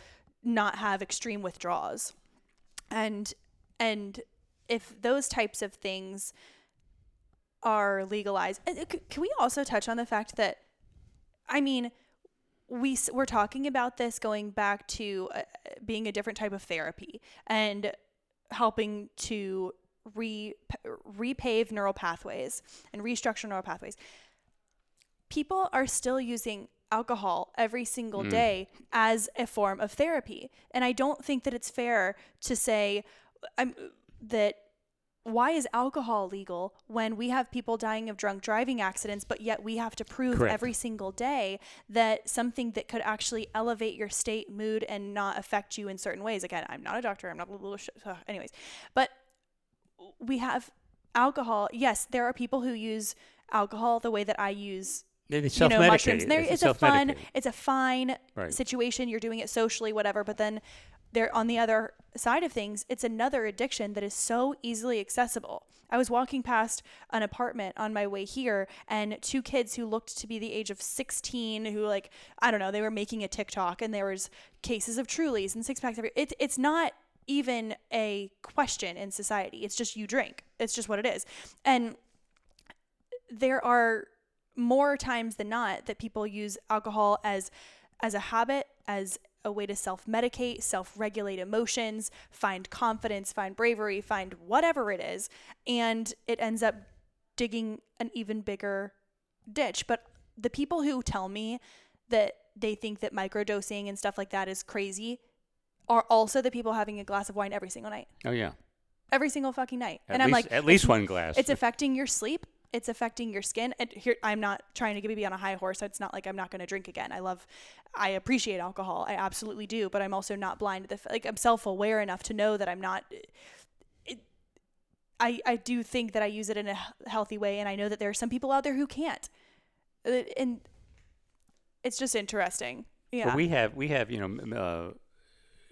not have extreme withdrawals. And and if those types of things are legalized, uh, can we also touch on the fact that I mean, we we're talking about this going back to uh, being a different type of therapy and helping to re repave neural pathways and restructure neural pathways. People are still using alcohol every single Mm. day as a form of therapy, and I don't think that it's fair to say I'm that why is alcohol legal when we have people dying of drunk driving accidents, but yet we have to prove Correct. every single day that something that could actually elevate your state, mood, and not affect you in certain ways? Again, I'm not a doctor. I'm not a little. Sh- anyways, but we have alcohol. Yes, there are people who use alcohol the way that I use They you know mushrooms. And there, It's it's a fun, it's a fine Right. situation. You're doing it socially, whatever. But then there, on the other side of things, it's another addiction that is so easily accessible. I was walking past an apartment on my way here, and two kids who looked to be the age of 16, who like I don't know, they were making a TikTok, and there was cases of Trulies and six packs. It's it's not even a question in society. It's just you drink. It's just what it is, and there are more times than not that people use alcohol as as a habit as a way to self-medicate self-regulate emotions find confidence find bravery find whatever it is and it ends up digging an even bigger ditch but the people who tell me that they think that microdosing and stuff like that is crazy are also the people having a glass of wine every single night Oh yeah. every single fucking night At and i'm like at least one glass. it's affecting your sleep it's affecting your skin. And here i'm not trying to be on a high horse. It's not like i'm not going to drink again. I love i appreciate alcohol. I absolutely do but i'm also not blind to the like i'm self-aware enough to know that i'm not it, I, I do think that I use it in a healthy way, and I know that there are some people out there who can't, Uh, and it's just interesting. Yeah, But we have we have you know uh,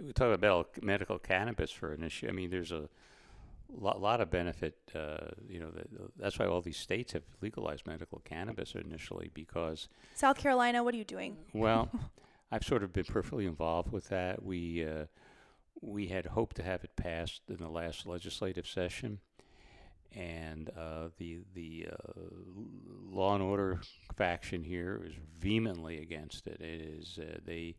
we talk about medical cannabis for an issue. I mean, there's a lot, lot of benefit. Uh, you know, that, that's why all these states have legalized medical cannabis initially because South Carolina, what are you doing? well, I've sort of been perfectly involved with that. We uh, we had hoped to have it passed in the last legislative session, and uh, the the uh, law and order faction here is vehemently against it. It is uh, they.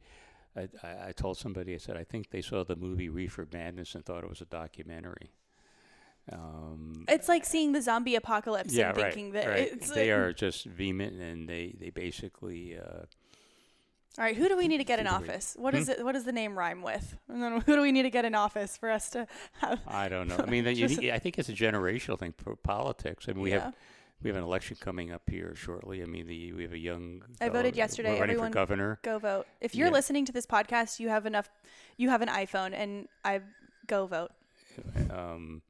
I, I told somebody I said I think they saw the movie Reefer Madness and thought it was a documentary. Um, It's like seeing the zombie apocalypse yeah, and right, thinking that right. it's they uh, are just vehement and they they basically. Uh, All right, who do we need to get in office? What Hmm? is it? What does the name rhyme with? And then who do we need to get in office for us to have? I don't know. I mean, Just- I think it's a generational thing for politics. I mean, we yeah. have we have an election coming up here shortly. I mean, the we have a young. I voted yesterday. running Everyone for governor. Go vote. If you're Yeah. listening to this podcast, you have enough. You have an iPhone, and I go vote. um,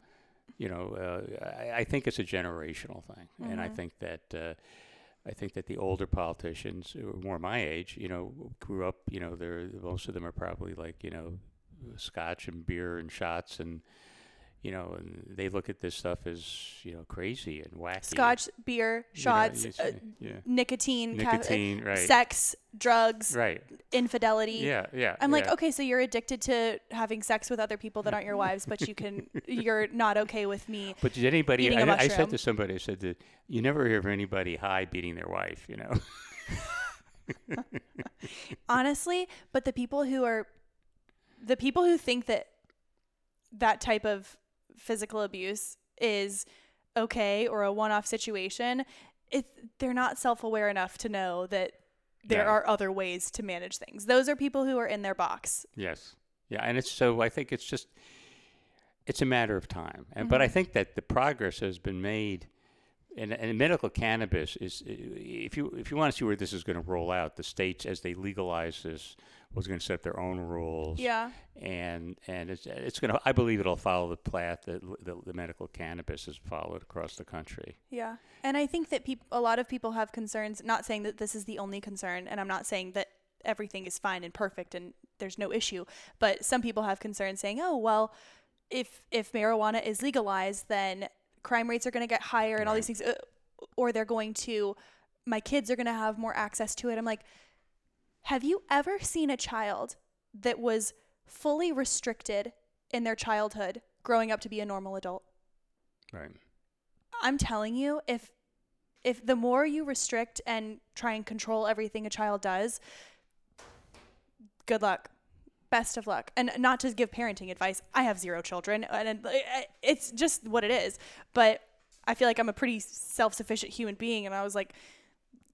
you know, uh, I, I think it's a generational thing, and I Mhm. think that uh, I think that the older politicians, who are more my age, you know, grew up. You know, they're most of them are probably like you know, scotch and beer and shots, and you know, and they look at this stuff as you know crazy and wacky. Scotch, beer, you know, shots, uh, yeah, nicotine, ca- uh, nicotine, right? sex, drugs, right? infidelity. Yeah, yeah. I'm like, okay, so you're addicted to having sex with other people that aren't your wives, but you can, you're not okay with me. But did anybody? I, I said to somebody, I said that you never hear of anybody high beating their wife. You know. Honestly, but the people who are, the people who think that that type of physical abuse is okay or a one-off situation, it they're not self-aware enough to know that there Yeah. are other ways to manage things. Those are people who are in their box. Yes. Yeah, and it's so I think it's just it's a matter of time. And but I Mhm. think that the progress has been made and, and medical cannabis is if you if you want to see where this is going to roll out, the states as they legalize this was going to set their own rules. Yeah. And and it's it's going to I believe it'll follow the path that the, the medical cannabis has followed across the country. Yeah. And I think that peop- a lot of people have concerns, not saying that this is the only concern, and I'm not saying that everything is fine and perfect and there's no issue, but some people have concerns saying, "Oh, well, if if marijuana is legalized, then crime rates are going to get higher and all these things uh, or they're going to my kids are going to have more access to it." I'm like, "Have you ever seen a child that was fully restricted in their childhood growing up to be a normal adult?" Right. I'm telling you, if if the more you restrict and try and control everything a child does, good luck. Best of luck. And not to give parenting advice, I have zero children, and it's just what it is. But I feel like I'm a pretty self-sufficient human being, and I was like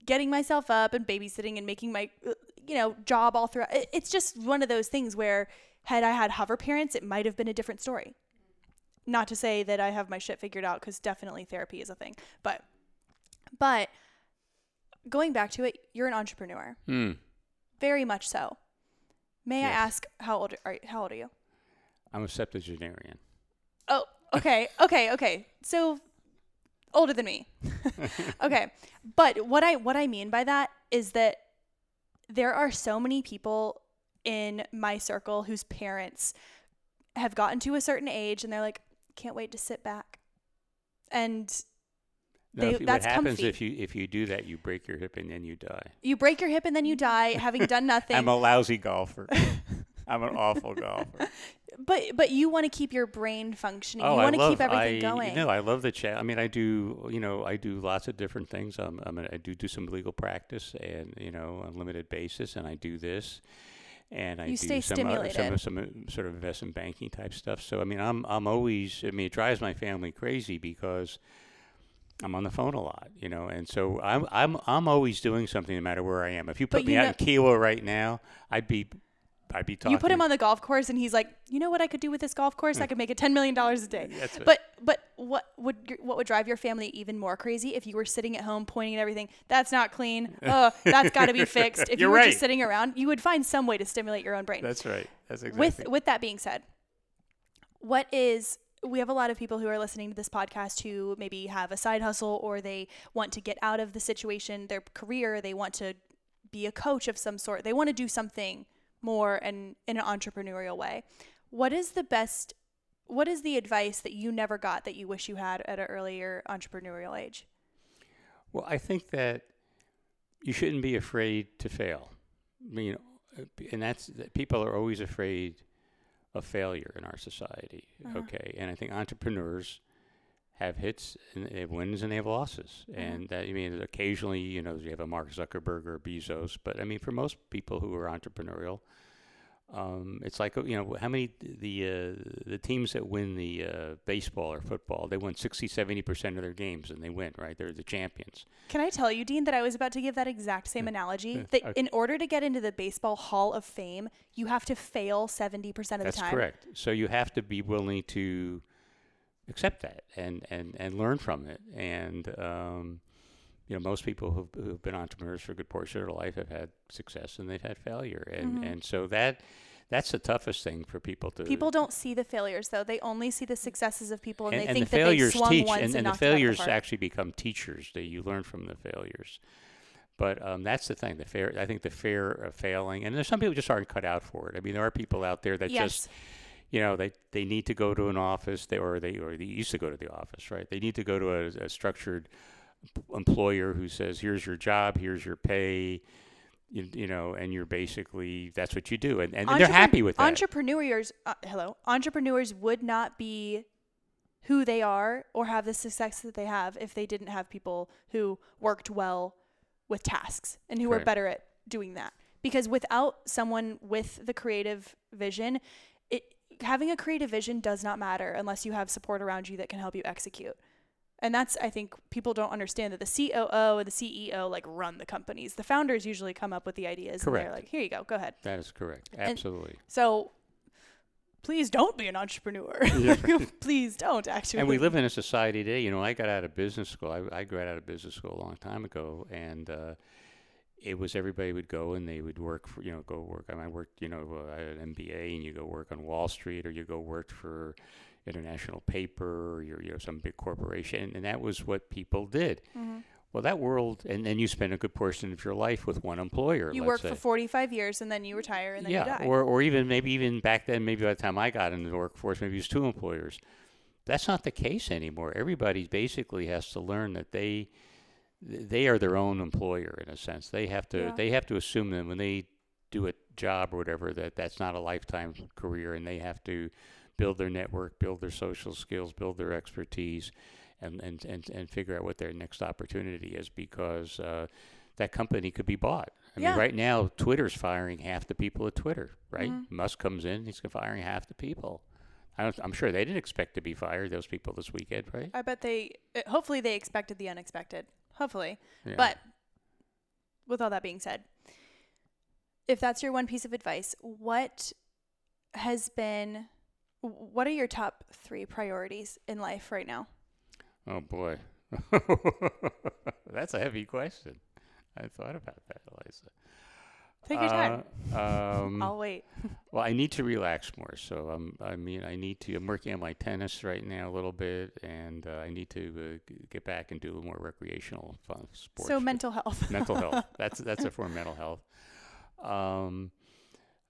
getting myself up and babysitting and making my you know job all throughout. It's just one of those things where had I had hover parents, it might have been a different story not to say that I have my shit figured out because definitely therapy is a thing. But but going back to it, you're an entrepreneur, Hmm. very much so. May I ask how old are how old are you? I'm a septuagenarian. Oh, okay, okay, okay. So older than me. okay, but what I what I mean by that is that there are so many people in my circle whose parents have gotten to a certain age and they're like, can't wait to sit back. And No, They- if you- that's what happens comfy. if you if you do that, you break your hip and then you die. you break your hip and then you die having done nothing. I'm a lousy golfer. I'm an awful golfer. but but you want to keep your brain functioning. Oh, you want to keep everything I, going. No, I love the chat. I mean, I do. You know, I do lots of different things. I'm, I'm a, I do do some legal practice, and you know, on a limited basis, and I do this, and I You do stay some, uh, some some uh, sort of investment banking type stuff. So I mean, I'm I'm always. I mean, it drives my family crazy because. I'm on the phone a lot, you know, and so I'm I'm I'm always doing something no matter where I am. If you But put me you out know- in Kiawah right now, I'd be I'd be talking. you put him on the golf course and he's like, "You know what I could do with this golf course? I hmm. could make it 10 million dollars a day." That's it. But but what would what would drive your family even more crazy if you were sitting at home pointing at everything? That's not clean. Oh, that's got to be fixed. If you You're were right. just sitting around, you would find some way to stimulate your own brain. That's right. That's exactly. with with that being said, what is we have a lot of people who are listening to this podcast who maybe have a side hustle or they want to get out of the situation, their career, they want to be a coach of some sort. They want to do something more and in an entrepreneurial way. What is the best what is the advice that you never got that you wish you had at an earlier entrepreneurial age? Well, I think that you shouldn't be afraid to fail. I mean, and that's that people are always afraid of failure in our society. Uh-huh. Okay, and I think entrepreneurs have hits and they have wins and they have losses, Mhm. and that I mean, occasionally you know you have a Mark Zuckerberg or Bezos, but I mean, for most people who are entrepreneurial. Um, it's like you know how many the uh, the teams that win the uh, baseball or football they win 60 70 percent of their games and they win right they're the champions Can I tell you, Dean, that I was about to give that exact same Yeah. analogy? Yeah. That Okay. in order to get into the Baseball Hall of Fame, you have to fail 70% of That's the time. That's correct. So you have to be willing to accept that and, and, and learn from it. And um, you know, most people who've, who've been entrepreneurs for a good portion of their life have had success and they've had failure, and Mhm. and so that that's the toughest thing for people to People don't see the failures though; they only see the successes of people, and, and, they and think the that failures they swung teach, once and, and, and the knocked it out of the failures actually become teachers. That you learn from the failures. But um, that's the thing. The fair, I think, the fear of failing, and there's some people just aren't cut out for it. I mean, there are people out there that yes. just, you know, they they need to go to an office, they or they or they used to go to the office, right? They need to go to a, a structured employer who says, "Here's your job, here's your pay." You, you know, and you're basically that's what you do, and, and they're happy with that. Entrepreneurs, uh, hello, entrepreneurs would not be who they are or have the success that they have if they didn't have people who worked well with tasks and who were better at doing that. Because without someone with the creative vision, it having a creative vision does not matter unless you have support around you that can help you execute. And that's I think people don't understand that the COO and the CEO like run the companies. The founders usually come up with the ideas and Correct. they're like, "Here you go, go ahead." that is correct, absolutely. So please don't be an entrepreneur. please don't actually. And we live in a society today. You know, I got out of business school. I, I got out of business school a long time ago, and uh, it was everybody would go and they would work for you know go work. I, mean, I worked you know I had an MBA, and you go work on Wall Street, or you go work for international paper, or you're, you know some big corporation, and that was what people did. Mhm. Well, that world, and then you spend a good portion of your life with one employer. You work say. for 45 years and then you retire and then yeah, you die. or or even maybe even back then, maybe by the time I got into the workforce, maybe it was two employers. That's not the case anymore. Everybody basically has to learn that they they are their own employer in a sense. They have to Yeah. they have to assume that when they do a job or whatever that that's not a lifetime career, and they have to build their network, build their social skills, build their expertise, and and and, and figure out what their next opportunity is because. Uh, that company could be bought. I Yeah. mean, right now, Twitter's firing half the people at Twitter, right? Mhm. Musk comes in, he's firing half the people. I don't, I'm sure they didn't expect to be fired, those people this weekend, right? I bet they, hopefully, they expected the unexpected. Hopefully. Yeah. But with all that being said, if that's your one piece of advice, what has been, what are your top three priorities in life right now? Oh, boy. That's a heavy question. I thought about that, Eliza. Take your time. Uh, um, I'll wait. Well, I need to relax more. So um, I mean, I need to. I'm working on my tennis right now a little bit, and uh, I need to uh, get back and do a little more recreational fun sports. So, mental health. mental health. That's that's a form of mental health. Um,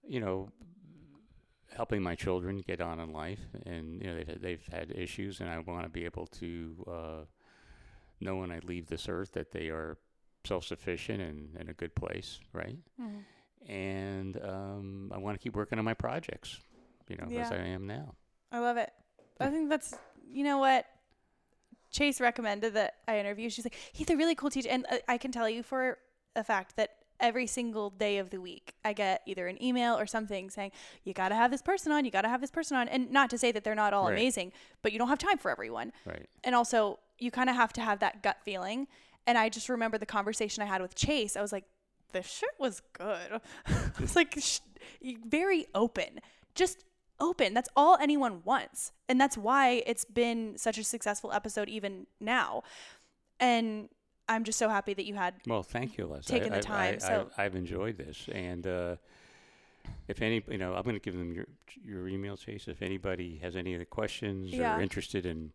you know, helping my children get on in life, and you know they've they've had issues, and I want to be able to uh, know when I leave this earth that they are self-sufficient and in a good place, right? Mhm. and um, I want to keep working on my projects, you know, as I am now. I love it. I think that's you know what Chase recommended that I interview. She's like, he's a really cool teacher, and uh, I can tell you for a fact that every single day of the week I get either an email or something saying you got to have this person on, you got to have this person on, and not to say that they're not all Right. amazing, but you don't have time for everyone, Right. and also you kind of have to have that gut feeling. And I just remember the conversation I had with Chase. I was like, this shit was good. it's like sh- very open, just open. That's all anyone wants. And that's why it's been such a successful episode even now. And I'm just so happy that you had Well, thank you, Les. Taking I, the I- time, I, so- I, have enjoyed this, and uh, if any, you know, I'm going to give them your your email, Chase. If anybody has any other questions Yeah. or interested in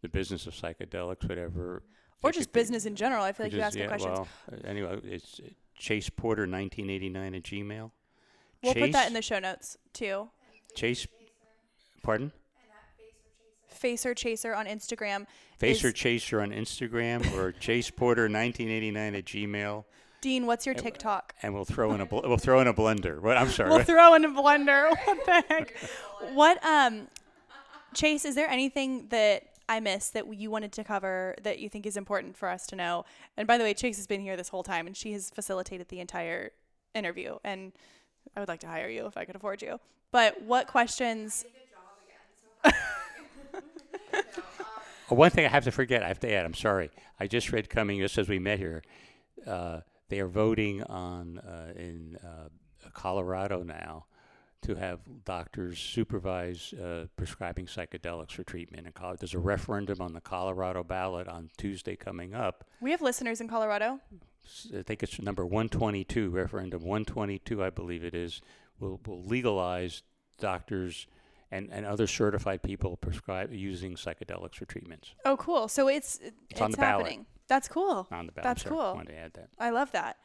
the business of psychedelics, whatever, or just business in general. I feel like you just- ask the questions. Well, anyway, it's Chase Porter 1989 at Gmail. we'll put that in the show notes too. Chase. Pardon. Facer Chaser on Instagram. Facer is- Chaser on Instagram or Chase Porter 1989 at Gmail, Dean, what's your TikTok? and we'll throw in a bl- we'll throw in a blender. What I'm sorry. We'll throw in a blender. What the heck? What um Chase, is there anything that I missed that you wanted to cover that you think is important for us to know? And by the way, Chase has been here this whole time and she has facilitated the entire interview and I would like to hire you if I could afford you. But what questions one thing I have to forget, I have to add. I'm sorry. I just read coming just as we met here. Uh, they are voting on uh, in uh, Colorado now to have doctors supervise uh, prescribing psychedelics for treatment in Colorado. There's a referendum on the Colorado ballot on Tuesday coming up. We have listeners in Colorado. I think it's number 122, referendum 122, I believe it is, will, will legalize doctors and, and other certified people prescribe using psychedelics for treatments. Oh, cool. So it's it's, It's on the ballot. That's cool. On the ballot. That's Sorry, cool. wanted to add that. I love that.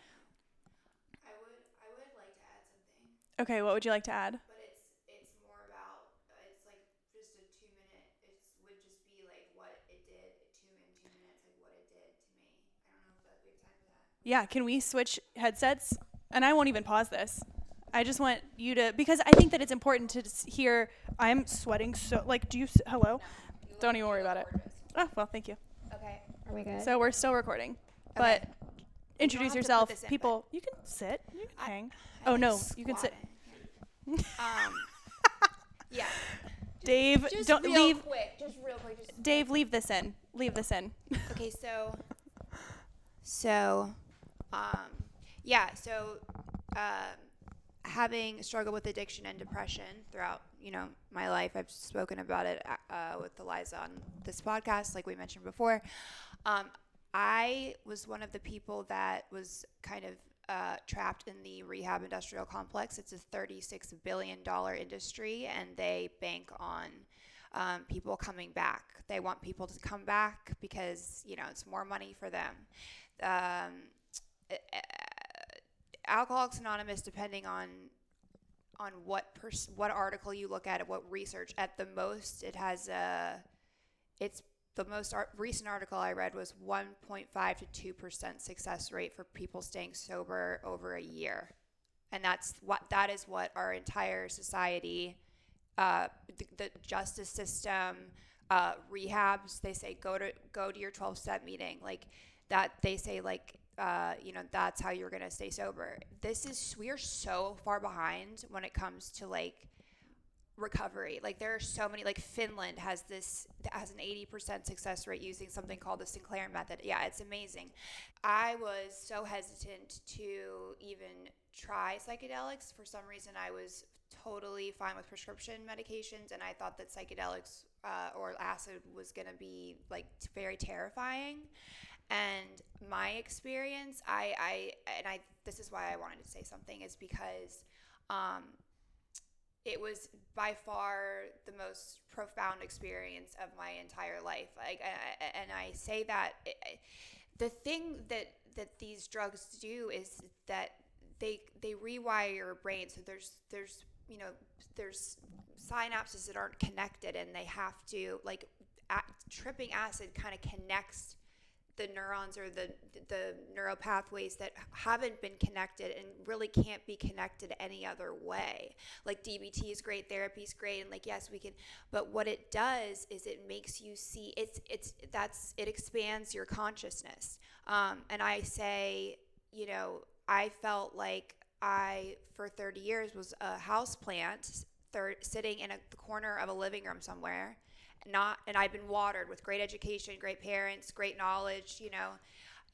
I would I would like to add something, Okay, what would you like to add? but it's it's more about uh, it's like just a two minute. It would just be like what it did two in two minutes, like what it did to me. I don't know if that we have time for that. Yeah, can we switch headsets? And I won't even pause this. I just want you to because I think that it's important to hear. I'm sweating so like. Do you? s- Hello. Don't even worry about it. Oh well, thank you. Okay, are we good? So we're still recording, Okay. but introduce have to put yourself. this in, but- People, you can sit. You can I- hang. I Oh no, you can sit. squatting. Um, yeah. Dave, Just don't real leave. quick. Just real quick. Just Dave, leave this in. Leave this in. okay so so um yeah so um having struggled with addiction and depression throughout you know my life i've spoken about it uh, with eliza on this podcast like we mentioned before um, i was one of the people that was kind of uh, trapped in the rehab industrial complex it's a $36 billion industry and they bank on um, people coming back. They want people to come back because you know it's more money for them. Um, Alcoholics Anonymous, depending on on what pers- what article you look at, what research, at the most it has a it's the most recent article I read was 1.5 to 2 percent success rate for people staying sober over a year, and that's what that is what our entire society uh, the, the justice system, uh, rehabs. They say go to go to your 12 step meeting. Like that, they say like uh, you know that's how you're gonna stay sober. This is we are so far behind when it comes to like recovery. Like there are so many. Like Finland has this has an 80% success rate using something called the Sinclair method. Yeah, it's amazing. I was so hesitant to even try psychedelics. For some reason, I was totally fine with prescription medications, and I thought that psychedelics uh, or acid was going to be like very terrifying. And my experience, I, I, and I, this is why I wanted to say something, is because um, it was by far the most profound experience of my entire life. Like, and I say that the thing that that these drugs do is that they they rewire your brain. So there's there's you know there's synapses that aren't connected, and they have to like tripping acid kind of connects the neurons or the the neural pathways that haven't been connected and really can't be connected any other way. Like DBT is great, therapy is great, and like yes, we can. But what it does is it makes you see. It's it's that's it expands your consciousness. Um, and I say, you know, I felt like I for 30 years was a house plant, thir- sitting in a the corner of a living room somewhere not and I've been watered with great education, great parents, great knowledge, you know.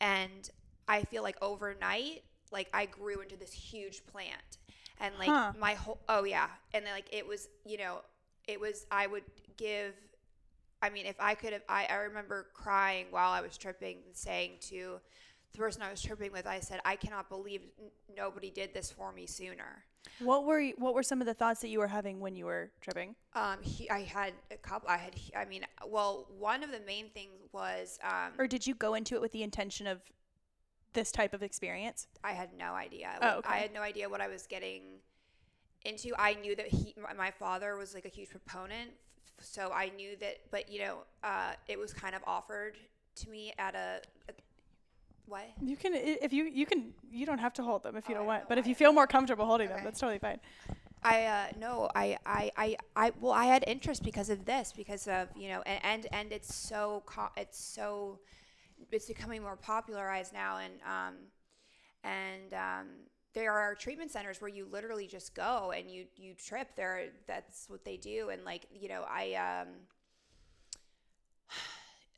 And I feel like overnight, like I grew into this huge plant. And like Huh. my whole oh yeah. And then like it was, you know, it was I would give I mean, if I could have I, I remember crying while I was tripping and saying to the person I was tripping with, I said, I cannot believe n- nobody did this for me sooner. What were you, what were some of the thoughts that you were having when you were tripping? Um, he, I had a couple. I had. I mean, well, one of the main things was um, Or did you go into it with the intention of this type of experience? I had no idea. Oh, okay. I had no idea what I was getting into. I knew that he, my- my father, was like a huge proponent, so I knew that. But you know, uh, it was kind of offered to me at a. what? You can if you you can you don't have to hold them if you Oh, don't want, but if you feel more comfortable holding them, that's totally fine. I uh, no, I, I, I, I, well, I had interest because of this, because of you know, and and, and it's so co- it's so it's becoming more popularized now, and um, and um, there are treatment centers where you literally just go and you you trip. There, that's what they do, and like you know, I um.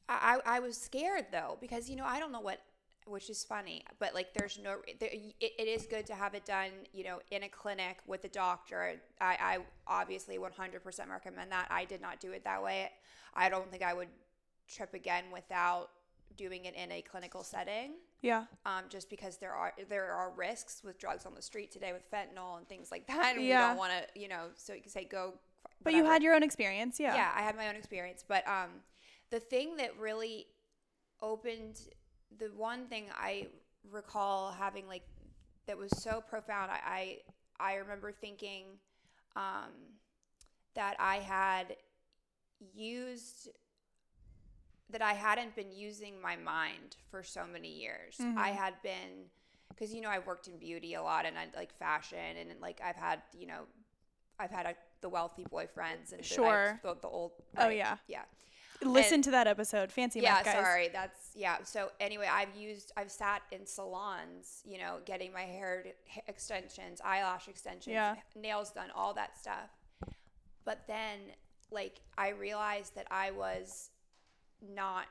I I was scared though because you know I don't know what which is funny, but like there's no, there, it, it is good to have it done, you know, in a clinic with a doctor. I, I obviously 100% recommend that. I did not do it that way. I don't think I would trip again without doing it in a clinical setting. Yeah. Um, just because there are there are risks with drugs on the street today with fentanyl and things like that, and Yeah. we don't want to, you know, so you can say go. But you had your own experience. Yeah. yeah i had my own experience but um the thing that really opened the one thing i recall having like that was so profound i i, I remember thinking um that i had used that i hadn't been using my mind for so many years i had been because you know i worked in beauty a lot and i like fashion and like i've had you know i've had a, the wealthy boyfriends and the- Sure. the, the old Oh, yeah. yeah Listen to that episode. Fancy yeah math, guys. sorry that's yeah so anyway i've used i've sat in salons you know getting my hair extensions eyelash extensions Yeah. nails done all that stuff but then like i realized that i was not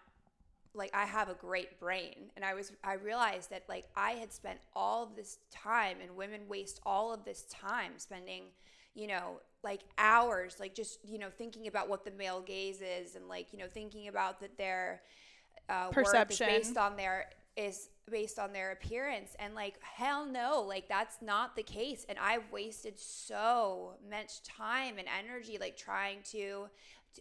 like I have a great brain and I was I realized that like I had spent all of this time and women waste all of this time spending you know like hours like just you know thinking about what the male gaze is and like you know thinking about that their uh, Perception. worth is based on their is based on their appearance and like hell no like that's not the case and I've wasted so much time and energy like trying to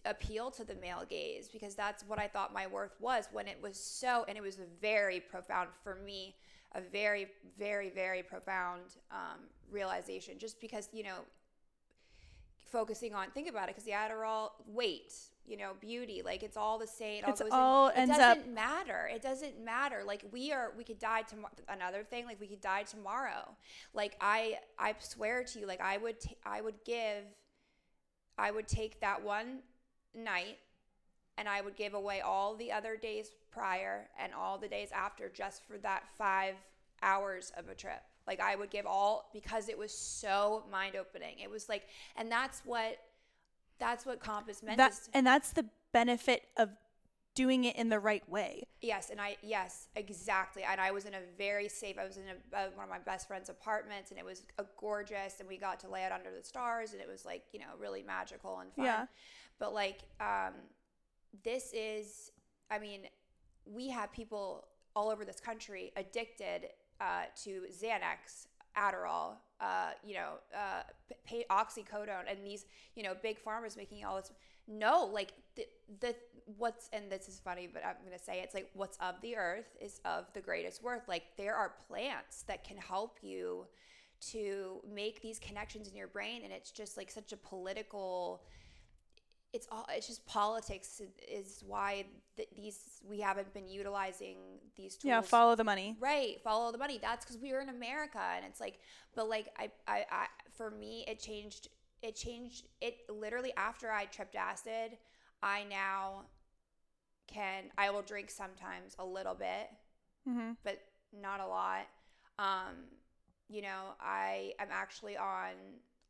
appeal to the male gaze because that's what I thought my worth was when it was so, and it was a very profound for me, a very, very, very profound um, realization. Just because, you know, focusing on, think about it, because the Adderall, weight, you know, beauty, like it's all the same. It all It's goes all in, it ends up- doesn't matter. It doesn't matter. Like we are, we could die tomorrow. Another thing, like we could die tomorrow. Like I, I swear to you, like I would, t- I would give, I would take that one night and I would give away all the other days prior and all the days after just for that five hours of a trip. Like I would give all because it was so mind opening. It was like, and that's what that's what comp is meant That is and that's the benefit of doing it in the right way. Yes, and I yes, exactly. And I was in a very safe. I was in a, uh, one of my best friend's apartments, and it was a gorgeous. And we got to lay out under the stars, and it was like you know really magical and fun. Yeah. But like, um, this is. I mean, we have people all over this country addicted uh, to Xanax, Adderall, uh, you know, uh, p- pa- oxycodone, and these, you know, big farmers making all this. No, like the, the what's and this is funny, but I'm gonna say it's like what's of the earth is of the greatest worth. Like there are plants that can help you to make these connections in your brain, and it's just like such a political it's all it's just politics is why th- these we haven't been utilizing these tools Yeah, follow the money. right follow the money that's because we were in america and it's like but like I, I i for me it changed it changed it literally after i tripped acid i now can i will drink sometimes a little bit Mm-hmm. but not a lot. Um, you know, I am actually on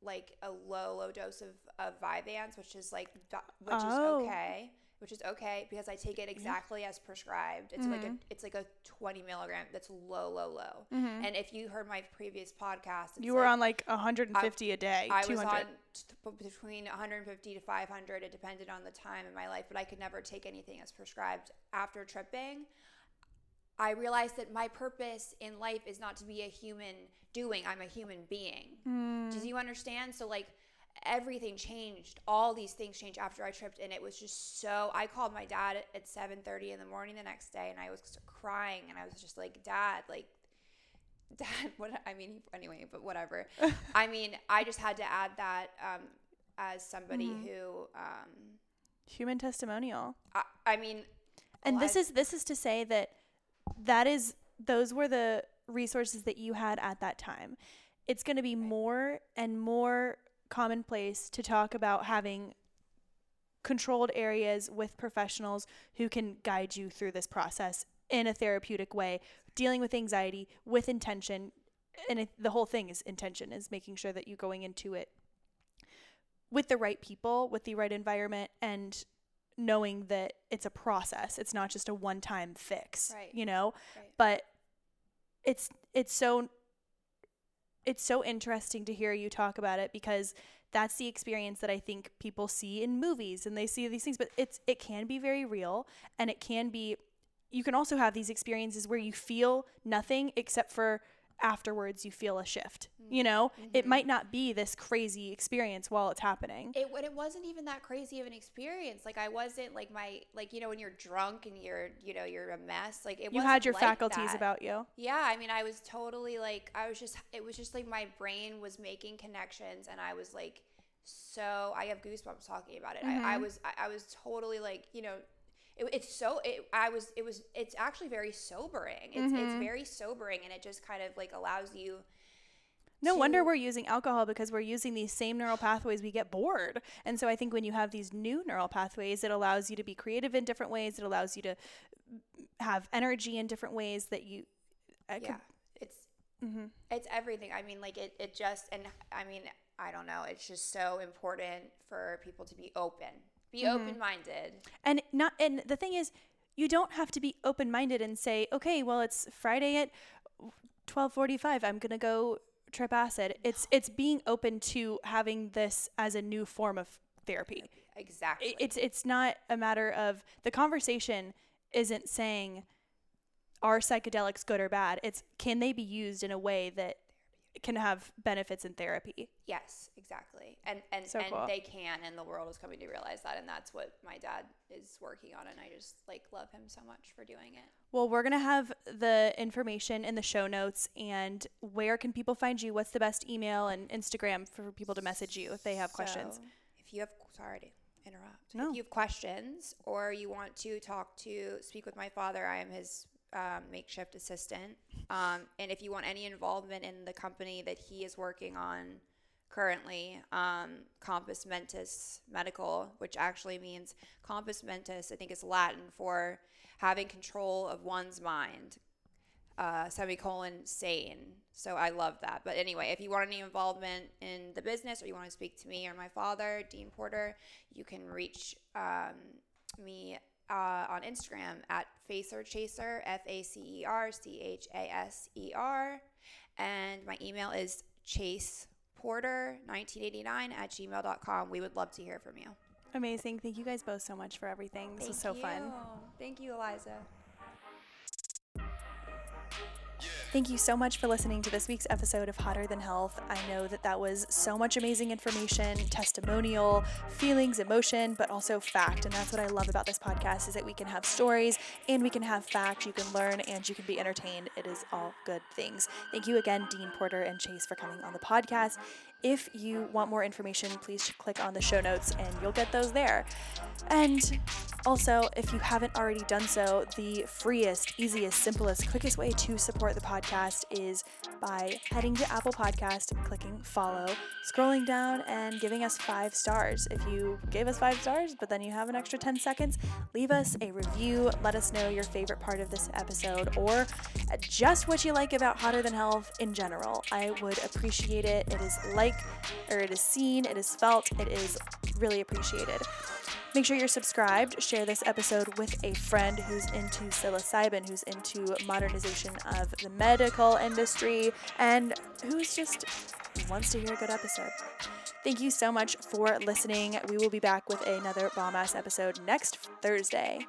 like a low, low dose of, of Vyvanse, which is like, which Oh. is okay, which is okay because I take it exactly as prescribed. It's like a, Mhm. it's like a 20 milligram that's low, low, low. Mm-hmm. And if you heard my previous podcast, You were like, on like 150 a day, I was on t- between 150 to 500. It depended on the time in my life, but I could never take anything as prescribed. After tripping, I realized that my purpose in life is not to be a human doing. I'm a human being. Mm. Do you understand? So like everything changed. All these things changed after I tripped, and it was just so. I called my dad at- at 7:30 in the morning the next day, and I was crying, and I was just like, "Dad, like." Dad, what I mean, anyway, but whatever. I mean, I just had to add that um, as somebody Mhm. who, um, Human testimonial. I, I mean, And this is this is to say that that is those were the resources that you had at that time. It's going to be more and more commonplace to talk about having controlled areas with professionals who can guide you through this process in a therapeutic way, dealing with anxiety with intention. And it, the whole thing is intention, is making sure that you're going into it with the right people, with the right environment, and knowing that it's a process. It's not just a one time fix, Right. you know? Right. But it's it's so it's so interesting to hear you talk about it because that's the experience that I think people see in movies and they see these things but it's it can be very real and it can be you can also have these experiences where you feel nothing except for afterwards you feel a shift you know it Mhm. might not be this crazy experience while it's happening It it wasn't even that crazy of an experience. Like I wasn't like my like you know when you're drunk and you're you know you're a mess. Like it you had your like faculties that. about you Yeah, I mean I was totally like I was just it was just like my brain was making connections and I was like so I have goosebumps talking about it. I, I Mhm. was I, I was totally like you know. It, it's so it, I was it was it's actually very sobering. It's it's Mhm. very sobering and it just kind of like allows you No wonder we're using alcohol because we're using these same neural pathways. We get bored. And so I think when you have these new neural pathways, it allows you to be creative in different ways. It allows you to have energy in different ways that you. I yeah. It's hmm it's everything i mean like it, it just and i mean i don't know it's just so important for people to be open be Mhm. open-minded And not. And the thing is, you don't have to be open minded and say, okay, well, it's Friday at twelve forty five. I'm gonna go trip acid. It's it's being open to having this as a new form of therapy. exactly it's it's not a matter of the conversation isn't saying are psychedelics good or bad it's can they be used in a way that can have benefits in therapy. Yes exactly. And and, So and cool. they can and the world is coming to realize that and that's what my dad is working on and i just like love him so much for doing it. Well we're going to have the information in the show notes and where can people find you? What's the best email and instagram for people to message you if they have questions? if you have sorry to interrupt. No. if you have questions or you want to talk to speak with my father i am his um, makeshift assistant um, and if you want any involvement in the company that he is working on currently um, compos mentis medical which actually means compos mentis i think is latin for having control of one's mind uh, semicolon sane. So I love that. But anyway, if you want any involvement in the business or you want to speak to me or my father, Dean Porter, you can reach um, me uh, on Instagram at Facer Chaser, F A C E R C H A S E R. And my email is chaseporter1989 at gmail.com. We would love to hear from you. amazing thank you guys both so much for everything this was so fun Thank you, Eliza. Thank you so much for listening to this week's episode of Hotter Than Health. I know that that was so much amazing information, testimonial, feelings, emotion, but also fact. And that's what I love about this podcast is that we can have stories and we can have facts. You can learn and you can be entertained. It is all good things. Thank you again, Dean Porter and Chase, for coming on the podcast. If you want more information, please click on the show notes and you'll get those there. And also, if you haven't already done so, the freest, easiest, simplest, quickest way to support the podcast is by heading to Apple Podcast, clicking follow, scrolling down, and giving us five stars. If you gave us five stars, but then you have an extra 10 seconds, leave us a review. Let us know your favorite part of this episode or just what you like about Hotter Than Health in general. I would appreciate it. It is like, or it is seen, it is felt, it is really appreciated. Make sure you're subscribed. Share this episode with a friend who's into psilocybin, who's into modernization of the medical industry, and who's just wants to hear a good episode. Thank you so much for listening. We will be back with another bomb ass episode next Thursday.